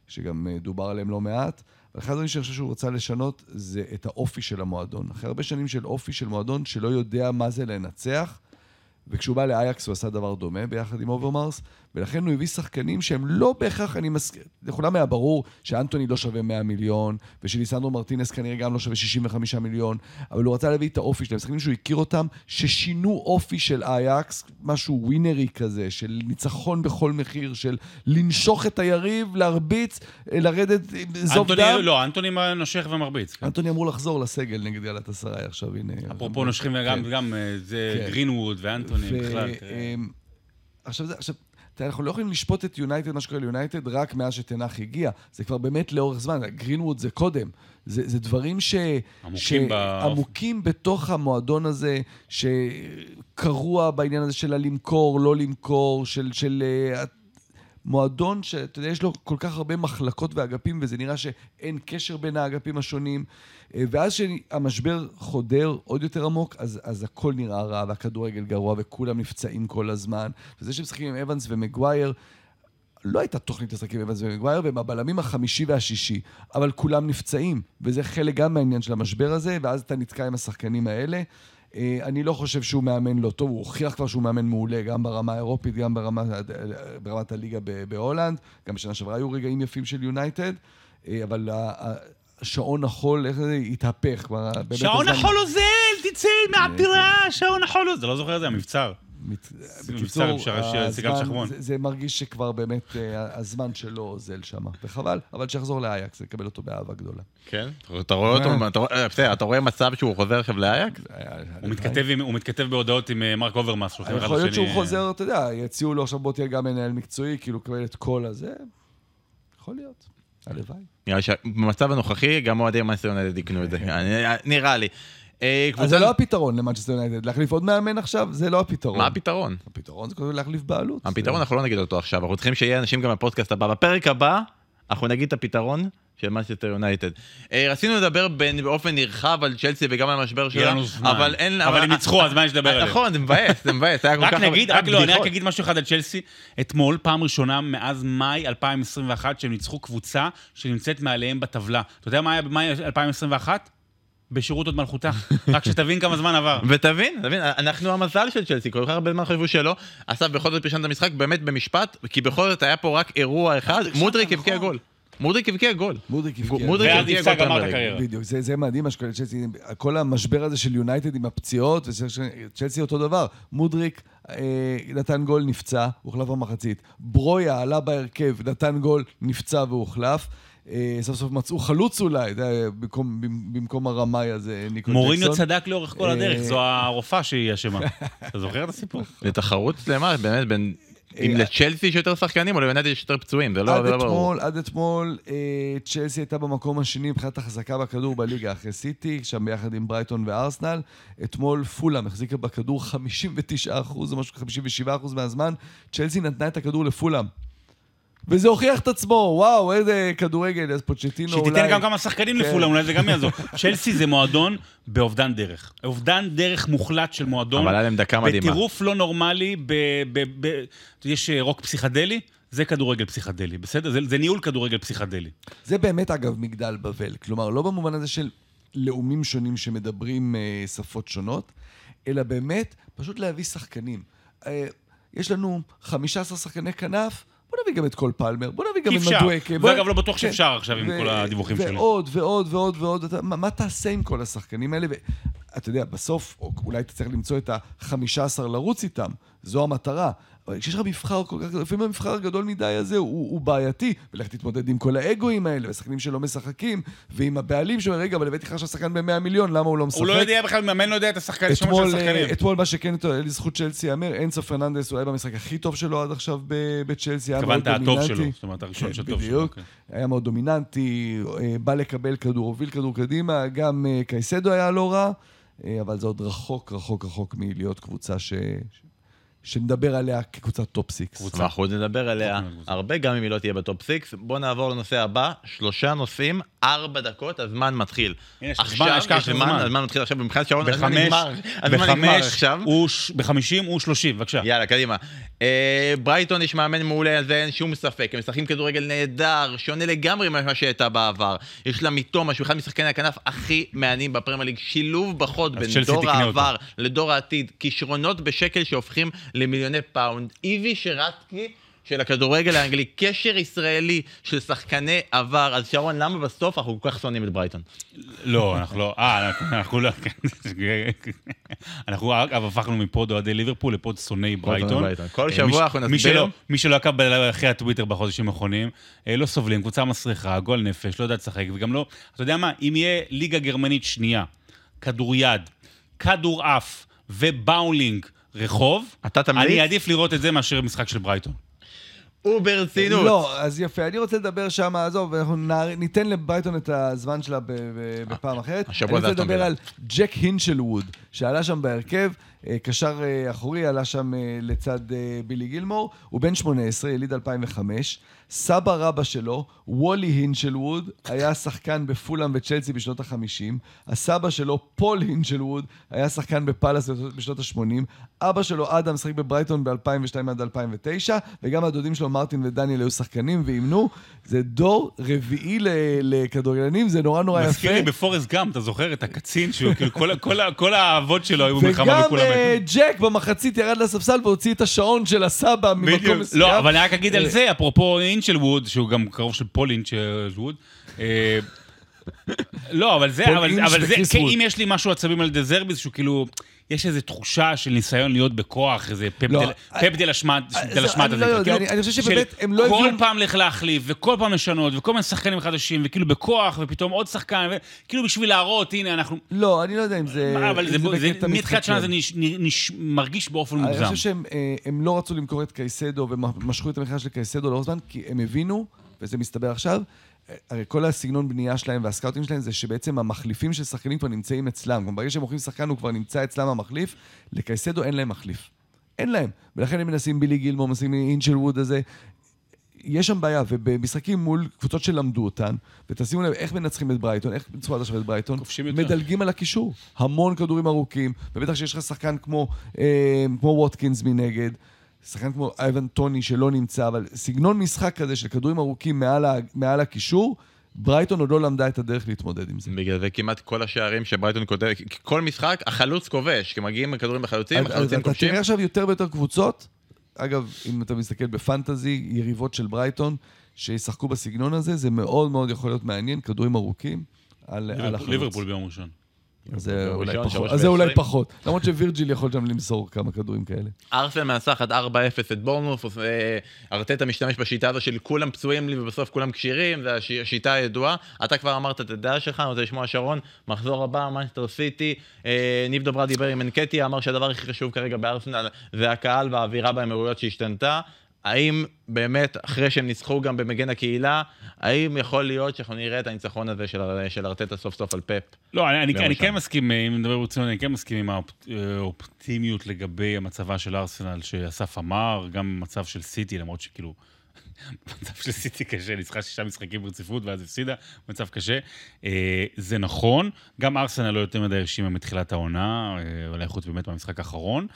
שגם אה, דובר עליהם לא מעט, אבל אחד הדברים שאני חושב שהוא רצה לשנות זה את האופי של המועדון. אחרי הרבה שנים של אופי של מועדון שלא יודע מה זה לנצח, וכשהוא בא לאייקס הוא עשה דבר דומה ביחד עם אוברמרס, ולכן הוא הביא שחקנים שהם לא בהכרח, אני מסכים, לכולם היה ברור שאנטוני לא שווה 100 מיליון, ושליסנדרו מרטינס כנראה גם לא שווה 65 מיליון, אבל הוא רצה להביא את האופי שלהם, שחקנים שהוא הכיר אותם, ששינו אופי של אייקס, משהו ווינרי כזה, של ניצחון בכל מחיר, של לנשוך את היריב, להרביץ, לרדת, זוב אנטוני, דם. לא, אנטוני נושך ומרביץ. כן. אנטוני אמור לחזור לסגל נגד גלטסראיי עכשיו, הנה. אפרופו נושכים כן. גם אה, זה כן. גרינווד ואנטוני ו- בכלל. אמ, עכשיו, עכשיו, אנחנו לא יכולים לשפוט את יונייטד, מה שקורה ליונייטד, רק מאז שטן האח הגיע. זה כבר באמת לאורך זמן, גרינווד זה קודם. זה, זה דברים ש... עמוקים באופי. עמוקים בתוך המועדון הזה, שקרוע בעניין הזה של הלמכור, לא למכור, של... של אה, מועדון שאתה יודע, יש לו כל כך הרבה מחלקות ואגפים, וזה נראה שאין קשר בין האגפים השונים. אה, ואז שהמשבר חודר עוד יותר עמוק, אז, אז הכל נראה רע, והכדורגל גרוע, וכולם נפצעים כל הזמן. וזה שמשחקים עם אבנס ומגווייר, לא הייתה תוכנית לשחק עם אבנס ומגווייר, והם הבלמים החמישי והשישי, אבל כולם נפצעים, וזה חלק גם מהעניין של המשבר הזה, ואז אתה נתקע עם השחקנים האלה. אה, אני לא חושב שהוא מאמן לא טוב, הוא הוכיח כבר שהוא מאמן מעולה, גם ברמה האירופית, גם ברמה, ברמת הליגה בהולנד, גם בשנה שעברה היו רגעים יפים של יונייטד, אה, אבל שעון החול, איך זה התהפך שעון החול אוזל, תצא מהפירה, שעון החול אוזל. אתה לא זוכר את זה, המבצר. מת- בקיצור, הזמן-. זה, זה מרגיש שכבר באמת אה, הזמן שלו אוזל שם, וחבל, אבל שיחזור לאייקס, נקבל אותו באהבה גדולה. כן? אתה רואה אותו, אתה רואה- אה, אתה רואה מצב שהוא חוזר עכשיו לאייקס? הוא מתכתב בהודעות עם אה, מרק אוברמאס. שולחים אחד יכול להיות. שהוא חוזר, אתה יודע, יציעו לו עכשיו בוא תהיה גם מנהל מקצועי, כאילו קבל את כל הזה, יכול להיות, הלוואי. נראה לי שבמצב הנוכחי גם אוהדי מנצ'סטר יונייטד יקנו את זה, אני- נראה לי. אה, אז קבוצה- זה לא הפתרון למנצ'סטר יונייטד, להחליף עוד מאמן עכשיו, זה לא הפתרון. מה הפתרון? הפתרון זה קודם כל להחליף בעלות. הפתרון אנחנו לא נגיד אותו עכשיו, אנחנו צריכים שיהיה אנשים גם בפודקאסט הבא. בפרק הבא אנחנו נגיד את הפתרון של מנצ'סטר יונייטד. אה, רצינו לדבר באופן נרחב על צ'לסי וגם על המשבר שלה. אבל אין... אבל הם ניצחו, אז מה יש לדבר עליהם? נכון, זה מבאס, זה מבאס, היה כל רק כך נגיד, רק לא, אני רק. אגיד משהו אחד על צ'לסי. אתמול, פעם ראשונה מאז מאי 2021, שהם ניצחו קבוצה שנמצאת מעליהם בטבלה. אתה יודע מה היה במאי 2021? בשירות הוד מלכותה. רק שתבין כמה זמן עבר. ותבין, תבין, אנחנו המזל של צ'לסי, כל כך הרבה זמן חשבו שלא. אסף בכל זאת פרשן את המשחק באמת במשפט, כי בכל זאת היה פה רק אירוע אחד, פרשנת, מודריק הבקיע נכון. גול. מודריק הבקיע גול. מודריק הבקיע. מודריק ואז הבקיע גול גמר את פרמייר ליג. הקריירה. בדיוק, זה, זה מדהים מה שקורה לצ'לסי, כל המשבר הזה של יונייטד עם הפציעות, וצ'לסי אותו דבר. מודריק אה, נתן גול, נפצע, הוחלף במחצית. ברויה עלה בהרכב, נתן גול, נפצע והוחלף. אה, סוף סוף מצאו חלוץ אולי, אתה יודע, במקום, במקום הרמאי הזה, ניקו מוריניו ג'קסון. צדק לאורך כל אה, הדרך, זו הרופאה שהיא אשמה. אתה זוכר את הסיפור? זה תחרות שלמה, באמת, בין... אם אה, לצ'לסי יש יותר שחקנים או ליונייטד יש יותר פצועים, זה לא זה לא ברור. עד אתמול, אה, צ'לסי הייתה במקום השני מבחינת החזקה בכדור בליגה, אחרי סיטי, שם ביחד עם ברייטון וארסנל. אתמול פולאם החזיקה בכדור 59 אחוז, או משהו 57 אחוז מהזמן. צ'לסי נתנה את הכדור לפולאם. וזה הוכיח את עצמו, וואו, איזה כדורגל, אז פוצ'טינו אולי... שתיתן גם כמה שחקנים כן. לפולאם, אולי זה גם יעזור. צ'לסי זה מועדון באובדן דרך. אובדן דרך מוחלט של מועדון. אבל היה להם דקה מדהימה. בטירוף לא נורמלי, ב, ב, ב, יש אה, רוק פסיכדלי, זה כדורגל פסיכדלי, בסדר? זה, זה ניהול כדורגל פסיכדלי. זה באמת, אגב, מגדל בבל. כלומר, לא במובן הזה של לאומים שונים שמדברים אה, שפות שונות, אלא באמת פשוט להביא שחקנים. אה, יש לנו 15 שחקני כנף, בוא נביא גם את קול פלמר, בוא נביא גם את. מדואקה. בוא- ואגב, לא בטוח כן. שאפשר עכשיו עם כל הדיווחים שלו. ועוד ועוד ועוד ועוד ועוד. אתה- מה, מה תעשה עם כל השחקנים האלה? ואתה יודע, בסוף, או אולי אתה צריך למצוא את ה-15 לרוץ איתם, זו המטרה. כשיש לך מבחר כל כך גדול, לפעמים המבחר הגדול מדי הזה הוא, הוא בעייתי, ולך תתמודד עם כל האגואים האלה, ושחקנים שלא משחקים, ועם הבעלים שאומר, רגע, אבל הבאתי לך עכשיו שחקן ב-100 מיליון, למה הוא לא משחק? הוא לא יודע בכלל, מאמן לא יודע את השחקן, שמות של השחקנים. אתמול מה שכן לזכות צ'לסי ייאמר, אנסו פרננדס היה במשחק הכי טוב שלו עד עכשיו בצ'לסי, היה מאוד התכוונת דומיננטי. הטוב שלו, זאת אומרת, הראשון כן, שטוב שלו. אוקיי. היה מאוד דומיננטי, אה, בא לקבל כדור, הוביל כדור קדימה, גם אה, קייסדו היה לא רע, אבל זה עוד רחוק, רחוק, רחוק מלהיות קבוצה ש... שנדבר עליה כקבוצת top six. קבוצה. אנחנו עוד נדבר עליה. הרבה, גם אם היא לא תהיה בטופ 6. בואו נעבור לנושא הבא, שלושה נושאים, ארבע דקות, הזמן מתחיל. יש עכשיו זמן, יש ככה זמן. הזמן מתחיל עכשיו, מבחינת שעון, הזמן נגמר. הזמן נגמר עכשיו. בחמישים הוא שלושים, בבקשה. יאללה, קדימה. אה, ברייטון יש מאמן מעולה, על זה אין שום ספק. הם משחקים כדורגל נהדר, שונה לגמרי ממה שהייתה בעבר. יש לה מתומה, שהוא אחד משחקני הכנף הכי מעניינים בפרמייר ליג. שילוב בחוד בין דור. העבר לדור העתיד. כישרונות בשקל שהופכים למיליוני פאונד. איבי שרתקי. של הכדורגל האנגלי, קשר ישראלי של שחקני עבר, אז שרון, למה בסוף אנחנו כל כך שונאים את ברייטון? לא, אנחנו לא, אה, אנחנו- לא, אנחנו אגב הפכנו מ pod אוהדי ליברפול ל pod שונאי ברייטון. כל אה, שבוע אנחנו נסביר. מי שלא עקב אחרי הטוויטר בחודשים האחרונים, אה, לא סובלים, קבוצה מסריחה, גועל נפש, לא יודעת לשחק, וגם לא, אתה יודע מה, אם יהיה ליגה גרמנית שנייה, כדוריד, כדור עף ובאולינג רחוב, אתה תמליץ? אני אעדיף לראות את זה מאשר משחק של ברייטון. וברצינות. לא, אז יפה, אני רוצה לדבר שם, עזוב, אנחנו נער- ניתן לברייטון את הזמן שלה ב- ב- בפעם אחרת. השבוע אני רוצה לדבר. על ג'ק הינשלווד, שעלה שם בהרכב, אה, קשר אה, אחורי, עלה שם אה, לצד בילי גילמור, הוא בן 18, יליד 2005. סבא רבא שלו, וולי הינשלווד, היה שחקן בפולאם וצ'לסי בשנות ה-50. הסבא שלו, פול הינשלווד, היה שחקן בפאלאס בשנות ה-80. אבא שלו, אדם, שחק בברייטון ב-2002 עד 2009, וגם הדודים שלו, מרטין ודניאל, היו שחקנים ואימנו. זה דור רביעי לכדורגלנים, זה נורא נורא יפה. מזכיר לי בפורסט גאמפ, אתה זוכר את הקצין שהוא, כאילו, כל כל כל האבות שלו היו במלחמה וגם וכולם אה, מתו. ג'ק במחצית ירד לספסל והוציא את השעון של הסבא ממקום בדיוק. מסוים. לא, אבל אני רק אגיד על אה, זה, אפרופו הינשלווד, שהוא גם קרוב של פול הינשלווד. אה, לא, אבל זה, אבל, זה, כן, ווד. אם יש לי משהו עצבים על דזרביס, שהוא כאילו, יש איזו תחושה של ניסיון להיות בכוח, איזה פפ לא, דל- אה, אה, אני הזה. לא כאילו, אני- אני חושב שבאמת הם לא כל הביאו- פעם לך להחליף, וכל פעם לשנות, וכל מיני שחקנים חדשים, וכאילו בכוח, ופתאום עוד שחקן, וכאילו בשביל להראות, הנה, אנחנו... לא, אני לא יודע אם זה... אבל זה- בקטע מתחילת שנה. זה מרגיש באופן אני מוגזם. חושב שהם אה, לא רצו למכור את קייסדו ומשכו את המכירה של קייסדו לאורך זמן, כי הם הבינו, וזה מסתבר עכשיו, אה, הרי כל הסגנון בנייה שלהם והסקאוטים שלהם זה שבעצם המחליפים של שחקנים כבר נמצאים אצלם. כלומר, ברגע שהם מוכרים שחקן הוא כבר נמצא אצלם המחליף, לקייסדו אין להם מחליף. אין להם. ולכן הם מנסים בילי גילמור, מנסים אינשלווד הזה. יש שם בעיה, ובמשחקים מול קבוצות שלמדו אותן, ותשימו לב איך מנצחים את ברייטון, איך עד עכשיו את ברייטון. מדלגים על הקישור. המון כדורים ארוכים, ובטח שיש לך שחקן כמו, אה, כמו ווטקינס מנגד, שחקן כמו אייבן טוני שלא נמצא, אבל סגנון משחק כזה של כדורים ארוכים מעל, ה, מעל הקישור, ברייטון עוד לא למדה את הדרך להתמודד עם זה. בגלל זה כמעט כל השערים שברייטון כותב, כל משחק, החלוץ כובש, כי מגיעים כדורים לחלוצים, החלוצים אתה כובשים. תראה עכשיו יותר ויותר קבוצות, אגב, אם אתה מסתכל בפנטזי, יריבות של ברייטון, שישחקו בסגנון הזה, זה מאוד מאוד יכול להיות מעניין, כדורים ארוכים על, על החלוץ. ליברפול ביום ראשון. אז זה אולי ראשון, פחות. שלוש אז זה אולי. פחות. למרות שווירג'יל יכול שם למסור כמה כדורים כאלה. ארסנל מנצחת 4-0 את בורנמוף, אה, ארטטה משתמש בשיטה הזו של כולם פצועים לי ובסוף כולם כשירים, זו הש- השיטה הידועה. אתה כבר אמרת את הדעה שלך, אני רוצה לשמוע שרון, מחזור הבא, מנצ'סטר סיטי, אה, ניב דוברה דיבר עם אנקטי, אמר שהדבר הכי חשוב כרגע בארסנל זה הקהל והאווירה באמירויות שהשתנתה. האם באמת, אחרי שהם ניצחו גם במגן הקהילה, האם יכול להיות שאנחנו נראה את הניצחון הזה של, של ארטטה סוף סוף על פפ? לא, אני, אני, אני. כן מסכים, אה, אם נדבר ברצינות, אני כן מסכים עם האופטימיות לגבי המצבה של ארסנל שאסף אמר, גם מצב של סיטי, למרות שכאילו, מצב של סיטי קשה, ניצחה שישה משחקים ברציפות ואז הפסידה, מצב קשה. אה, זה נכון, גם ארסנל לא יותר מדי הרשימה מתחילת העונה, אה, אולי חוץ באמת מהמשחק האחרון.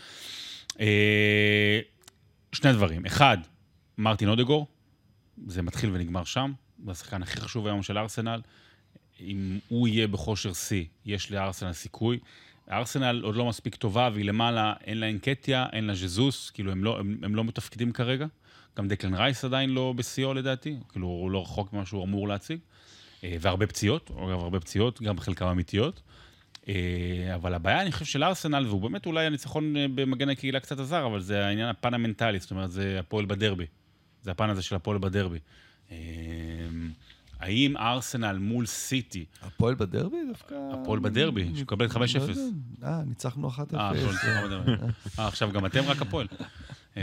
שני דברים, אחד, מרטין אודגור, זה מתחיל ונגמר שם, זה השחקן הכי חשוב היום של ארסנל. אם הוא יהיה בכושר שיא, יש לארסנל סיכוי. ארסנל עוד לא מספיק טובה, והיא למעלה, אין לה אנקטיה, אין לה ז'זוס, כאילו הם לא, הם, הם לא מתפקדים כרגע. גם דקלן רייס עדיין לא בשיאו לדעתי, כאילו הוא לא רחוק ממה שהוא אמור להציג. אה, והרבה פציעות, אגב, הרבה פציעות, גם חלקם אמיתיות. אה, אבל הבעיה, אני חושב, של ארסנל, והוא באמת אולי הניצחון אה, במגן הקהילה קצת עזר, אבל זה העניין הפן המנטלי, זאת אומרת, זה הפועל בדרבי. זה הפן הזה של הפועל בדרבי. אה, האם ארסנל מול סיטי, הפועל בדרבי דווקא... הפועל בדרבי, שמקבלת 5-0. לא. אה, ניצחנו 1-0. אה, טוב, סליחה, אה, עכשיו גם אתם רק הפועל.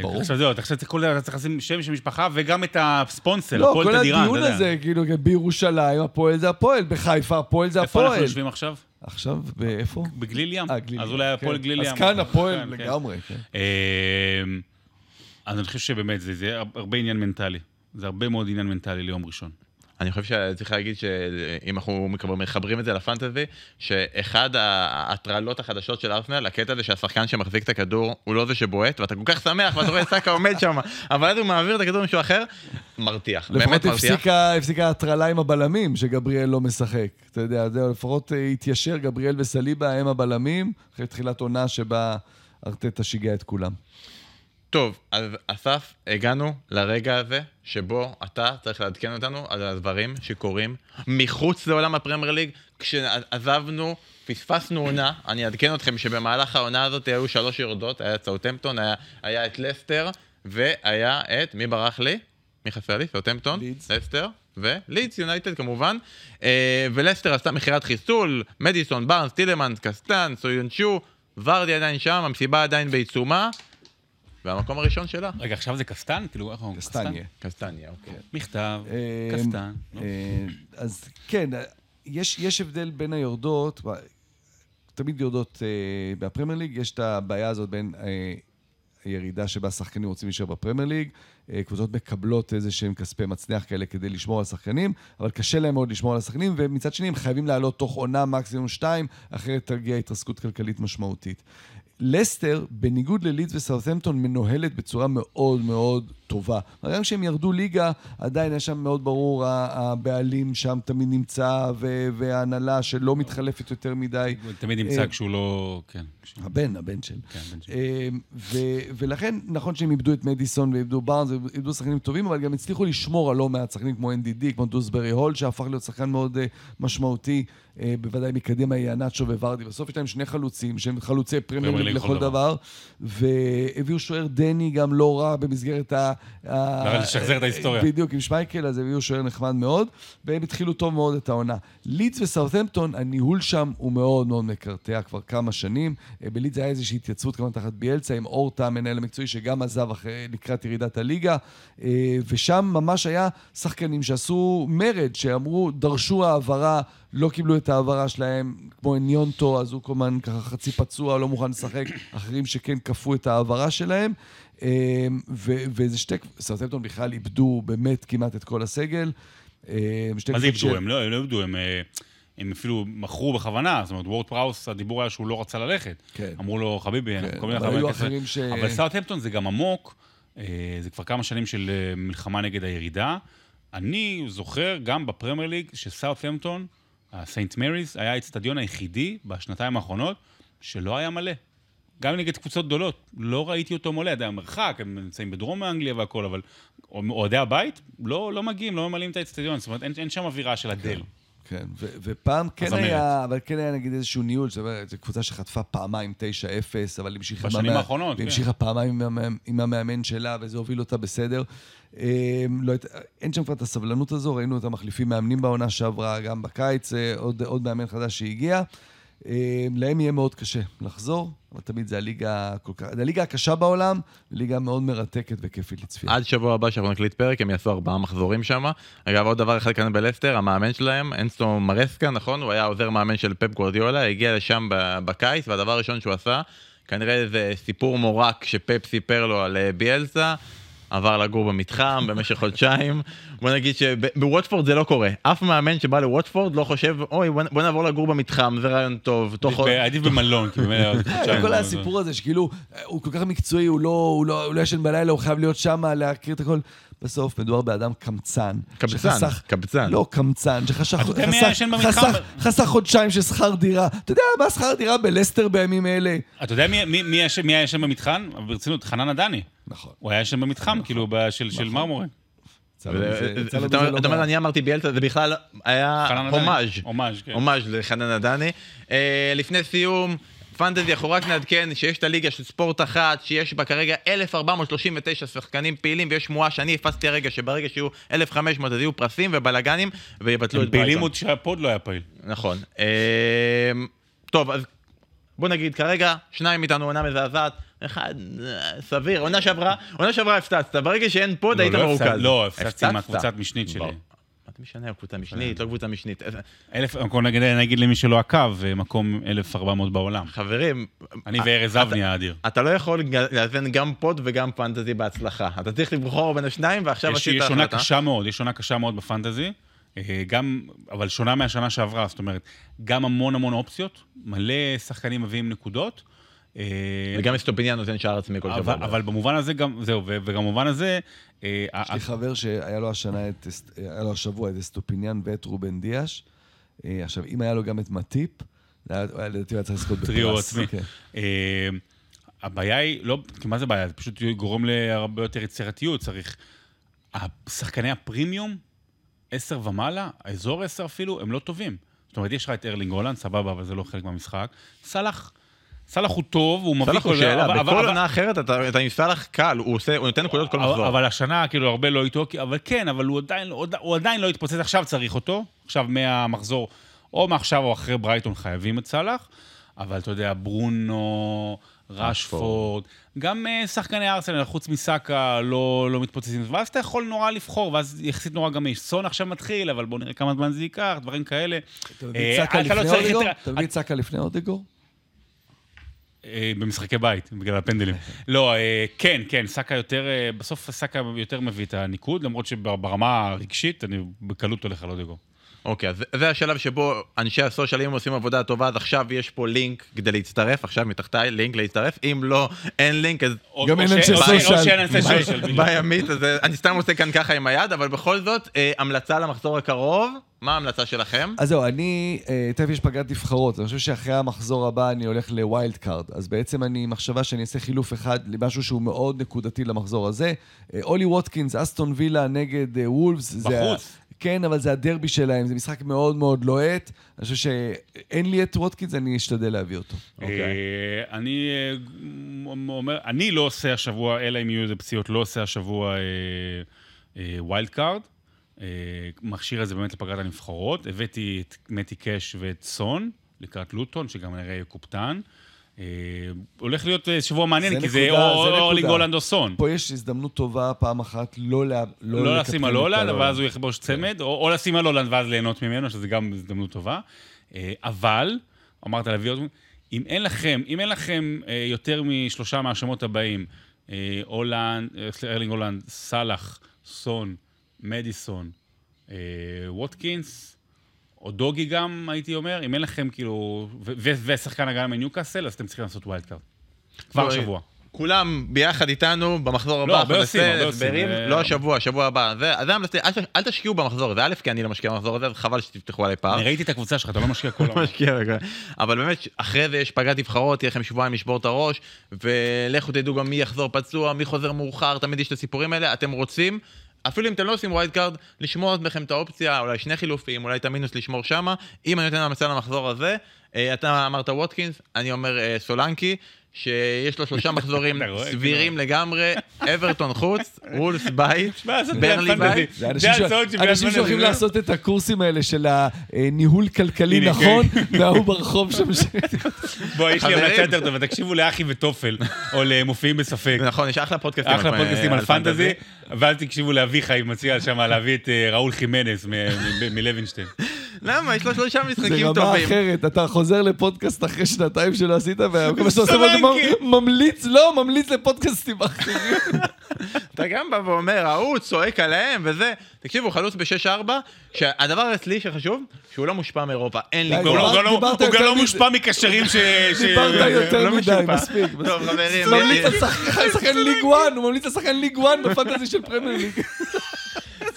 ברור. עכשיו זהו, עכשיו צריך כל- לשים שם של משפחה וגם את הספונסר, לא, הפועל כל תדירן, אתה הדיון יודע. הזה, כאילו, בירושלים הפועל זה הפועל, בחיפה הפועל זה איפה אנחנו הפועל. יושבים עכשיו? עכשיו, באיפה? בגליל ים. אה, גליל אז אולי הפועל כן. גליל ים. אז כאן הפועל כן, כן. לגמרי, כן. אמ, אז אני חושב שבאמת, זה, זה הרבה עניין מנטלי. זה הרבה מאוד עניין מנטלי ליום ראשון. אני חושב שצריך להגיד שאם אנחנו מחברים את זה לפנטזי, שאחד ההטרלות החדשות של ארסנל, הקטע הזה שהשחקן שמחזיק את הכדור הוא לא זה שבועט, ואתה כל כך שמח ואתה רואה סאקה עומד שם, אבל אז הוא מעביר את הכדור למישהו אחר, מרתיח, באמת לפחות מרתיח. הפסיקה, הפסיקה הטרלה עם הבלמים, שגבריאל לא משחק. אתה יודע, זהו, לפחות התיישר, גבריאל וסליבה הם הבלמים, אחרי תחילת עונה שבה ארטטה שיגע את כולם. טוב, אז אסף, הגענו לרגע הזה שבו אתה צריך לעדכן אותנו על הדברים שקורים מחוץ לעולם הפרמייר ליג. כשעזבנו, פספסנו עונה, אני אעדכן אתכם שבמהלך העונה הזאת היו שלוש יורדות, היה את סאוטהמפטון, היה, היה את לסטר, והיה את, מי ברח לי? מי חסר לי? סאוטהמפטון. לסטר, ולידס יונייטד כמובן. אה, ולסטר עשתה מכירת חיסול, מדיסון, בארנס, טילמנס, קסטן, סויונצ'ו, ורדי עדיין שם, המסיבה עדיין בעיצומה. והמקום הראשון שלה. רגע, עכשיו זה קסטן? כאילו, איך אומרים? קסטניה. קסטניה, אוקיי. מכתב, אה, קסטן. אה, אז כן, יש, יש הבדל בין היורדות, תמיד יורדות אה, בפרמייר ליג, יש את הבעיה הזאת בין הירידה שבה שחקנים רוצים להישאר בפרמייר ליג, קבוצות מקבלות איזה שהם כספי מצליח כאלה כדי לשמור על שחקנים, אבל קשה להם מאוד לשמור על השחקנים, ומצד שני הם חייבים לעלות תוך עונה מקסימום שתיים, אחרת תגיע התרסקות כלכלית משמעותית. לסטר, בניגוד ללידס וסאות'מפטון, מנוהלת בצורה מאוד מאוד טובה. גם כשהם ירדו ליגה, עדיין יש שם מאוד ברור, הבעלים שם תמיד נמצא, וההנהלה שלא מתחלפת יותר מדי. תמיד נמצא אה, כשהוא לא... כן. הבן, הבן של. כן, בן של- אה, ולכן, נכון שהם איבדו את מדיסון ואיבדו בארנס ואיבדו שחקנים טובים, אבל גם הצליחו לשמור על לא מעט שחקנים כמו NDD, כמו דוסברי הול, שהפך להיות שחקן מאוד אה, משמעותי, בוודאי מקדימה יאנצ'ו וורדי. בסוף יש להם שני חלוצים, שהם חלוצי פרמייר לכל לכל דבר, והביאו שוער דני גם לא רע במסגרת ה... לשחזר את ההיסטוריה. בדיוק, עם שמייקל, אז הביאו שוער נחמד מאוד, והם התחילו טוב מאוד את העונה. לידס וסאות'מפטון, הניהול שם הוא מאוד מאוד מקרטע כבר כמה שנים. אה, בלידס היה איזושהי התייצבות כמובן תחת ביאלצה עם אורטה, המנהל המקצועי, שגם עזב אחרי, לקראת ירידת הליגה, אה, ושם ממש היה שחקנים שעשו מרד, שאמרו, דרשו העברה, לא קיבלו את ההעברה שלהם, כמו ניונטו, אז הוא כמובן ככה חצי פצוע, לא מוכן לשחק, אחרים שכן כפו את ההעברה שלהם. אה, ו- וזה שתי, סאוטהמפטון בכלל איבדו באמת כמעט את כל הסגל. שתי מה זה איבדו? הם לא הם לא איבדו, הם... אה, הם אפילו מכרו בכוונה, זאת אומרת, וורד פראוס, הדיבור היה שהוא לא רצה ללכת. כן. אמרו לו, חביבי, כן, אנחנו כל מיני חברי היו כנסת." אחרים ש- אבל סאוטהמפטון זה גם עמוק, אה, זה כבר כמה שנים של אה, מלחמה נגד הירידה. אני זוכר גם בפרמייר ליג שסאוטהמפטון, הסיינט מריז, היה האצטדיון היחידי בשנתיים האחרונות שלא היה מלא. גם נגד קבוצות גדולות, לא ראיתי אותו מלא, אתה יודע, מרחק, הם נמצאים בדרום אנגליה והכל, אבל אוהדי הבית לא, לא מגיעים, לא ממלאים את האצטדיון, זאת אומרת, אין, אין שם אווירה של הדל. כן, ו- ופעם כן הזמרת. היה, אבל כן היה נגיד איזשהו ניהול, זו קבוצה שחטפה פעמיים 9-0, אבל המשיכה... בשנים המא- האחרונות, כן. והמשיכה פעמיים עם, המאמן- עם המאמן שלה, וזה הוביל אותה בסדר. אה, לא, אין שם כבר את הסבלנות הזו, ראינו אותם מחליפים מאמנים בעונה שעברה, גם בקיץ, אה, עוד, עוד מאמן חדש שהגיע. אה, להם יהיה מאוד קשה לחזור, אבל תמיד זה הליגה כל כך... זה הליגה הקשה בעולם, ליגה מאוד מרתקת וכיפית לצפייה. עד שבוע הבא שאנחנו נקליט פרק, הם יעשו ארבעה מחזורים שם. אגב, עוד דבר אחד כאן בלסטר, המאמן שלהם, אנסטו מרסקה, נכון? הוא היה עוזר מאמן של פפ גורדיולה, הגיע לשם בקיץ, והדבר הראשון שהוא עשה, כנראה זה סיפור מורק שפפ סיפר לו על אה, ביאלסה, עבר לגור במתחם במשך חודשיים. בוא נגיד שבווטפורד זה לא קורה. אף מאמן שבא לווטפורד לא חושב, אוי, בוא נעבור לגור במתחם, זה רעיון טוב. עדיף במלון, כי באמת. כל הסיפור הזה שכאילו, אה, הוא כל כך מקצועי, הוא לא- הוא לא הוא לא ישן בלילה, הוא חייב להיות שם, להכיר את הכל. בסוף מדובר באדם קמצן. קבצן, שחסך- קבצן. לא קמצן, שחסך חסך-? חסך- חסך חודשיים של שכר דירה. אתה יודע מה שכר דירה בלסטר בימים אלה? אתה יודע מי- מי- מי ישן- מי היה ישן במתחם? ברצינות, חנן עדני. נכון. הוא היה ישן במתחם, כאילו, ב- של של מרמורק. יצא לו ו- מזה- ו- יצא לו ואתה מזה אומר- לא אתה אומר, מעט. אני אמרתי ביאלסה, זה בכלל היה. הומאז'. הומאז', כן. הומאז' לחנן עדני. אה, לפני סיום, פנטזי, אנחנו רק נעדכן שיש את הליגה של ספורט אחת, שיש בה כרגע 1,439 שחקנים פעילים, ויש שמועה שאני הפצתי הרגע, שברגע שיהיו 1,500 אז יהיו פרסים ובלאגנים, ויבטלו את הם פעילים ברייטון. עוד שהפוד לא היה פעיל. נכון. אה, טוב, אז בוא נגיד, כרגע שניים איתנו עונה מזעזעת, אחד אה, סביר, עונה שעברה, עונה שעברה הפצצת, ברגע שאין pod לא, היית לא מרוכז. לא, הפסדתי הפצצת? מהקבוצת משנית שלי. מה זה משנה, קבוצה משנית, לא קבוצה משנית. איזה- אלף, מקום נגיד, נגיד למי שלא עקב, מקום 1,400 בעולם. חברים, אני וארז אבני האדיר. אתה לא יכול לאזן גם pod וגם fantasy בהצלחה. אתה צריך לבחור בין השניים, ועכשיו יש עשית יש עונה החלטה. קשה מאוד, יש עונה קשה מאוד ב fantasy. אה, גם, אבל שונה מהשנה שעברה, זאת אומרת, גם המון המון אופציות, מלא שחקנים מביאים נקודות. אה, וגם אסטופיניאן נותן שער עצמי כל שבוע. אבל, במובן הזה גם, זהו, ו- וגם במובן הזה, אה, יש לי חבר שהיה לו השנה, את, היה לו השבוע את אסטופיניאן ואת רובן דיאש. אה, עכשיו, אם היה לו גם את מטיפ, לדעתי הוא היה צריך לזכות בפרס. טריו עצמי. כן. אה, הבעיה היא, לא, כי מה זה בעיה? זה פשוט גורם להרבה יותר יצירתיות, צריך... השחקני הפרימיום, 10 ומעלה, האזור 10 אפילו, הם לא טובים. זאת אומרת, יש לך את ארלינג הולנד, סבבה, אבל זה לא חלק מהמשחק. סאלח, סאלח הוא טוב, הוא מביא סלח הוא כל- שאלה, אבל- אבל- בכל אבל- עונה אחרת אתה אתה עם סלח קל, הוא עושה- הוא נותן נקודות כל אבל- מחזור. אבל השנה, כאילו, הרבה לא איתו, אבל כן, אבל הוא עדיין, הוא, הוא עדיין לא התפוצץ, עכשיו צריך אותו, עכשיו מהמחזור, או מעכשיו או אחרי ברייטון חייבים את סאלח, אבל אתה יודע, ברונו, רשפורד, גם אה, שחקני ארסנל, חוץ מסאקה, לא, לא מתפוצצים, ואז אתה יכול נורא לבחור, ואז יחסית נורא גמיש. סון עכשיו מתחיל, אבל בוא נראה כמה זמן זה ייקח, דברים כאלה. אתה מביא אה, אתה לא לפני צריך אודגור? את- אתה מביא צעקה לפני אודגור? אה, במשחקי בית, בגלל הפנדלים. לא, אה, כן, כן, סאקה יותר, אה, בסוף סאקה יותר מביא את הניקוד, למרות שברמה הרגשית, אני בקלות הולך על אודגו. אוקיי, אז זה השלב שבו אנשי הסושיאלים עושים עבודה טובה, אז עכשיו יש פה לינק כדי להצטרף, עכשיו מתחתיי לינק להצטרף, אם לא, אין לינק, אז גם אין אנשי social. אה, אני סתם עושה כאן ככה עם היד, אבל בכל זאת, אה, המלצה למחזור הקרוב, מה ההמלצה שלכם? אז זהו, אני, אה, תכף יש פגרת נבחרות, אני חושב שאחרי המחזור הבא אני הולך ל wild card. אז בעצם המחשבה שאני אעשה חילוף אחד למשהו שהוא מאוד נקודתי למחזור הזה. אה, אולי ווטקינס, אסטון וילה נגד אה, וולפס. זה ה- בחוץ. כן, אבל זה הדרבי שלהם, זה משחק מאוד מאוד לוהט. אני חושב שאין לי את ווטקינס, אני אשתדל להביא אותו. אני אומר, אני לא עושה השבוע, אלא אם יהיו איזה פציעות, לא עושה השבוע wild card. מכשיר את זה באמת לפגרת הנבחרות. הבאתי את מתי קאש ואת סון לקראת לוטון, שגם נראה יהיה captain. אה, הולך להיות אה, שבוע מעניין, זה כי זה נקודה, זה ארלינג נקודה. הולנד או סון. פה יש הזדמנות טובה פעם אחת לא לה- לא לשים על הולנד, ואז הוא יכבוש צמד, או או לשים על הולנד ואז ליהנות ממנו, שזה גם הזדמנות טובה. אה, אבל, אמרת להביא עוד... אם אין לכם, אם אין לכם אה, יותר משלושה מהשמות הבאים, אה, הולנד, אה, ארלינג הולנד, סאלח, סון, מדיסון, אה, ווטקינס, אודוגי גם, הייתי אומר, אם אין לכם כאילו, ושחקן הגנה מניוקאסל, אז אתם צריכים לעשות wild card. כבר לא, השבוע. כולם ביחד איתנו במחזור הבא, לא, הרבה עושים, הרבה עושים, הסברים, אה, לא השבוע, השבוע הבא. זה זה המלצתי, אל תשקיעו במחזור הזה, א', כי אני לא משקיע במחזור הזה, אז חבל שתפתחו עליי פער. אני ראיתי את הקבוצה שלך, אתה לא משקיע כל העונה. משקיע. אבל באמת, אחרי זה יש פגרת נבחרות, תהיה לכם שבועיים לשבור את הראש, ולכו תדעו גם מי יחזור פצוע, מי חוזר מאוחר, תמיד יש את הסיפורים האלה. אתם רוצים, אפילו אם אתם לא עושים wild card, לשמור לעצמכם את האופציה, אולי שני חילופים, אולי את המינוס לשמור שמה. אם אני נותן המלצה למחזור הזה, אה, אתה אמרת ווטקינס, אני אומר אה, סולנקי. שיש לו שלושה מחזורים רואה? סבירים לגמרי, אברטון חוץ, וולס בית, ברלי. בית. זה אנשים שהולכים. לעשות את הקורסים האלה של הניהול כלכלי נכון, וההוא ברחוב שם. ש- בוא, יש לי. המלצה יותר טובה, תקשיבו לאחי וטופל, או למופיעים בספק. נכון, יש אחלה פודקאסטים. אחלה פודקאסטים על פנטזי, ואל תקשיבו לאביחי, מציע שם להביא את אה, ראול חימנס מלוינשטיין. למה? יש לו שלושה זה משחקים רמה טובים. אחרת, אתה חוזר לפודקאסט אחרי שנתיים שלא עשית, שאתה עושה, ממליץ, לא, ממליץ לפודקאסטים אחרים. אתה גם בא ואומר, ההוא צועק עליהם וזה. תקשיבו, חלוץ ב-6-4, שהדבר אצלי שחשוב, שהוא לא מושפע מאירופה. אין לי הוא גול. גם לא- דיברת הוא גם יותר לא מדי. מושפע מקשרים ש... דיברת יותר לא מדי, משופע. מספיק. טוב. חברים, ממליץ יש- לשחקן לשחקן ליג 1, הוא ממליץ לשחקן ליג 1 בפנטזי של פרמייר ליג.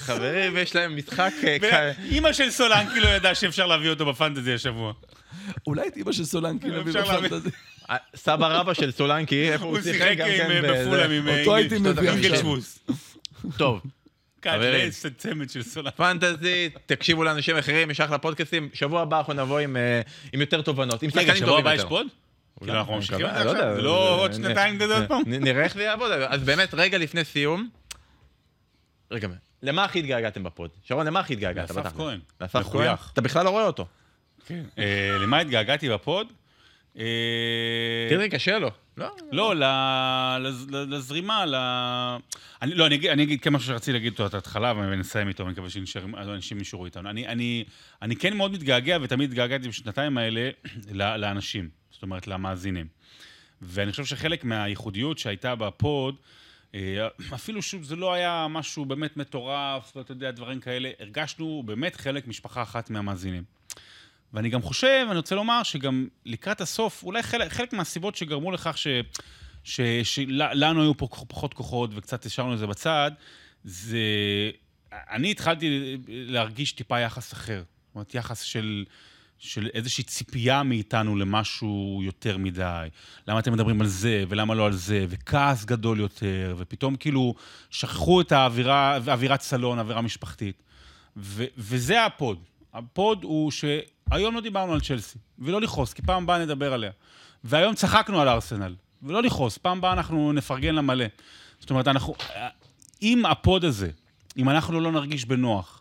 חברים, יש להם משחק... אה, אימא של סולנקי לא ידעה שאפשר להביא אותו בפנטזי השבוע. אולי את אמא של סולנקי נביא להביא. בפנטזי. אה, סבא רבא של סולנקי, איפה הוא הוא שיחק שיחק גם עם, כן אה, בזה. בפולאם עם אותו הייתי עם מביא אנגל עכשיו. שמוס. טוב, חברים. צמד של סולנקי. פנטזי, תקשיבו לאנשים אחרים, יש אחלה פודקאסטים. שבוע הבא אנחנו נבוא עם, אה, יותר תובנות, רגע, שבוע הבא יש. פוד? כאילו אנחנו ממשיכים את זה לא עכשיו? זה לא עוד שנתיים כזה עוד פעם? נראה איך זה יעבוד. אז באמת, רגע לפני סיום, רגע, למה הכי התגעגעתם בפוד? שרון, למה הכי התגעגעת? לאסף? כהן. לאסף כהן? אתה בכלל לא רואה אותו. אה, למה התגעגעתי בפוד? אה, תראי, קשה לו. לא? לא, לזרימה, ל... לא, אני אגיד, כן משהו שרציתי להגיד אותו את ההתחלה, ונסיים איתו, אני מקווה שאנשים נשארו איתנו. אני, כן מאוד מתגעגע, ותמיד התגעגעתי בשנתיים האלה לאנשים, זאת אומרת, למאזינים. ואני חושב שחלק מהייחודיות שהייתה בפוד, אה, אפילו שוב, זה לא היה משהו באמת מטורף, ואתה יודע, דברים כאלה, הרגשנו באמת חלק, משפחה אחת מהמאזינים. ואני גם חושב, אני רוצה לומר, שגם לקראת הסוף, אולי חלק, חלק מהסיבות שגרמו לכך ש, ש, שלנו היו פה פחות כוחות וקצת השארנו את זה בצד, זה... אני התחלתי להרגיש טיפה יחס אחר. זאת אומרת, יחס של, של איזושהי ציפייה מאיתנו למשהו יותר מדי. למה אתם מדברים על זה, ולמה לא על זה, וכעס גדול יותר, ופתאום כאילו שכחו את האווירה, אווירת סלון, אווירה משפחתית. ו- וזה הפוד. הפוד הוא שהיום לא דיברנו על צ'לסי, ולא לכעוס, כי פעם הבאה נדבר עליה. והיום צחקנו על ארסנל, ולא לכעוס, פעם הבאה אנחנו נפרגן לה מלא. זאת אומרת, אנחנו... אם הפוד הזה, אם אנחנו לא נרגיש בנוח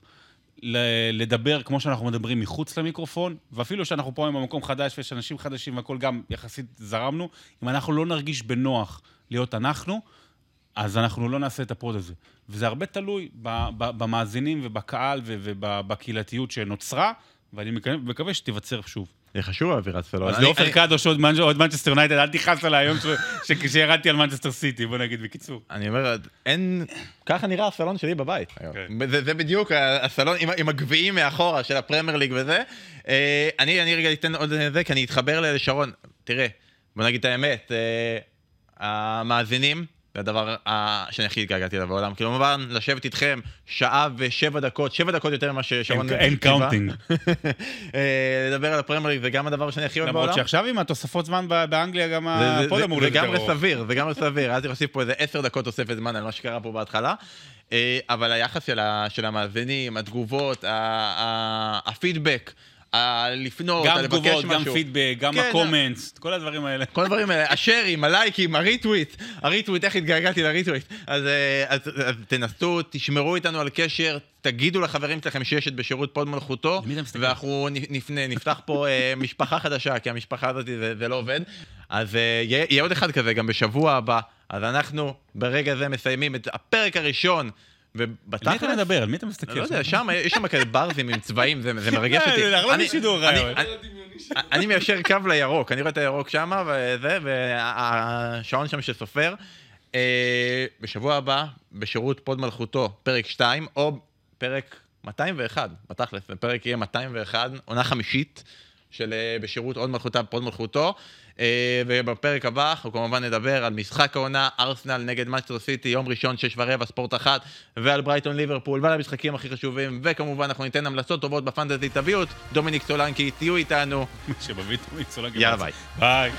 לדבר כמו שאנחנו מדברים מחוץ למיקרופון, ואפילו שאנחנו פה היום במקום חדש ויש אנשים חדשים והכול גם יחסית זרמנו, אם אנחנו לא נרגיש בנוח להיות אנחנו, אז אנחנו לא נעשה את הפוד הזה. וזה הרבה תלוי במאזינים ובקהל ובקהילתיות שנוצרה, ואני מקווה שתיווצר שוב. זה חשוב האווירת סלון. אז אני- לעופר קדוש עוד מנ- עוד מנצ'סטר יונייטד, אל תכעס עליי היום שירדתי על מנצ'סטר סיטי, בוא נגיד בקיצור. אני אומר, אין... ככה נראה הסלון שלי בבית. כן. זה, בדיוק הסלון עם, הגביעים מאחורה של הפרמייר ליג וזה. אה, אני, רגע אתן עוד זה, כי אני אתחבר לשרון. תראה, בוא נגיד את האמת, אה, המאזינים, זה הדבר אה, שאני הכי התגעגעתי אליו בעולם. כאילו, כמובן, לשבת איתכם שעה ושבע דקות, שבע דקות יותר ממה ששרון... and counting. אה, לדבר על הפרמייר ליג זה גם הדבר שאני הכי אוהב בעולם. למרות שעכשיו עם התוספות זמן באנגליה, גם זה- זה- הפוד זה- אמור זה להיות יותר לגמרי ארוך. סביר, זה לגמרי סביר, אז להוסיף פה איזה עשר דקות תוספת זמן על מה שקרה פה בהתחלה. אה, אבל היחס של ה- המאזינים, התגובות, ה- ה- הפידבק, הלפנות, גם הלבקש תגובות, משהו. גם פידבק, גם כן, ה comments, כל הדברים האלה. כל הדברים האלה, ה shares, הלייקים, ה retweet, ה retweet, איך התגעגעתי ל retweet. אז, אה, אז, אז תנסו, תשמרו איתנו על קשר, תגידו לחברים שלכם שיש את בשירות פוד מלכותה? ואנחנו נפנה, נפתח פה אה, משפחה חדשה, כי המשפחה הזאת זה, זה לא עובד. אז אה, יהיה, יהיה עוד אחד כזה גם בשבוע הבא. אז אנחנו ברגע זה מסיימים את הפרק הראשון, על מי ובתכלס... אתה מדבר? על מי אתה מסתכל? לא יודע, שם, יש שם כאלה ברזים עם צבעים, זה, מרגש אותי. זה לא אני- בשידור, אני- מיישר קו לירוק, אני רואה את הירוק שם, וזה, והשעון שם שסופר. אה, בשבוע הבא, בשירות פוד מלכותה, פרק 2, או פרק 201, בתכלס, הפרק יהיה 201, עונה חמישית של אה, בשירות עוד מלכותה, פוד מלכותו. אה, ובפרק הבא אנחנו כמובן נדבר על משחק העונה, ארסנל נגד מנצ'סטר סיטי, יום ראשון, שש ורבע, ספורט אחת, ועל ברייטון ליברפול, ועל המשחקים הכי חשובים, וכמובן אנחנו ניתן המלצות טובות ב fantasy, תביאו את דומיניק סולנקי, תהיו איתנו, שבביטו מצולק. יאללה ביי. ביי.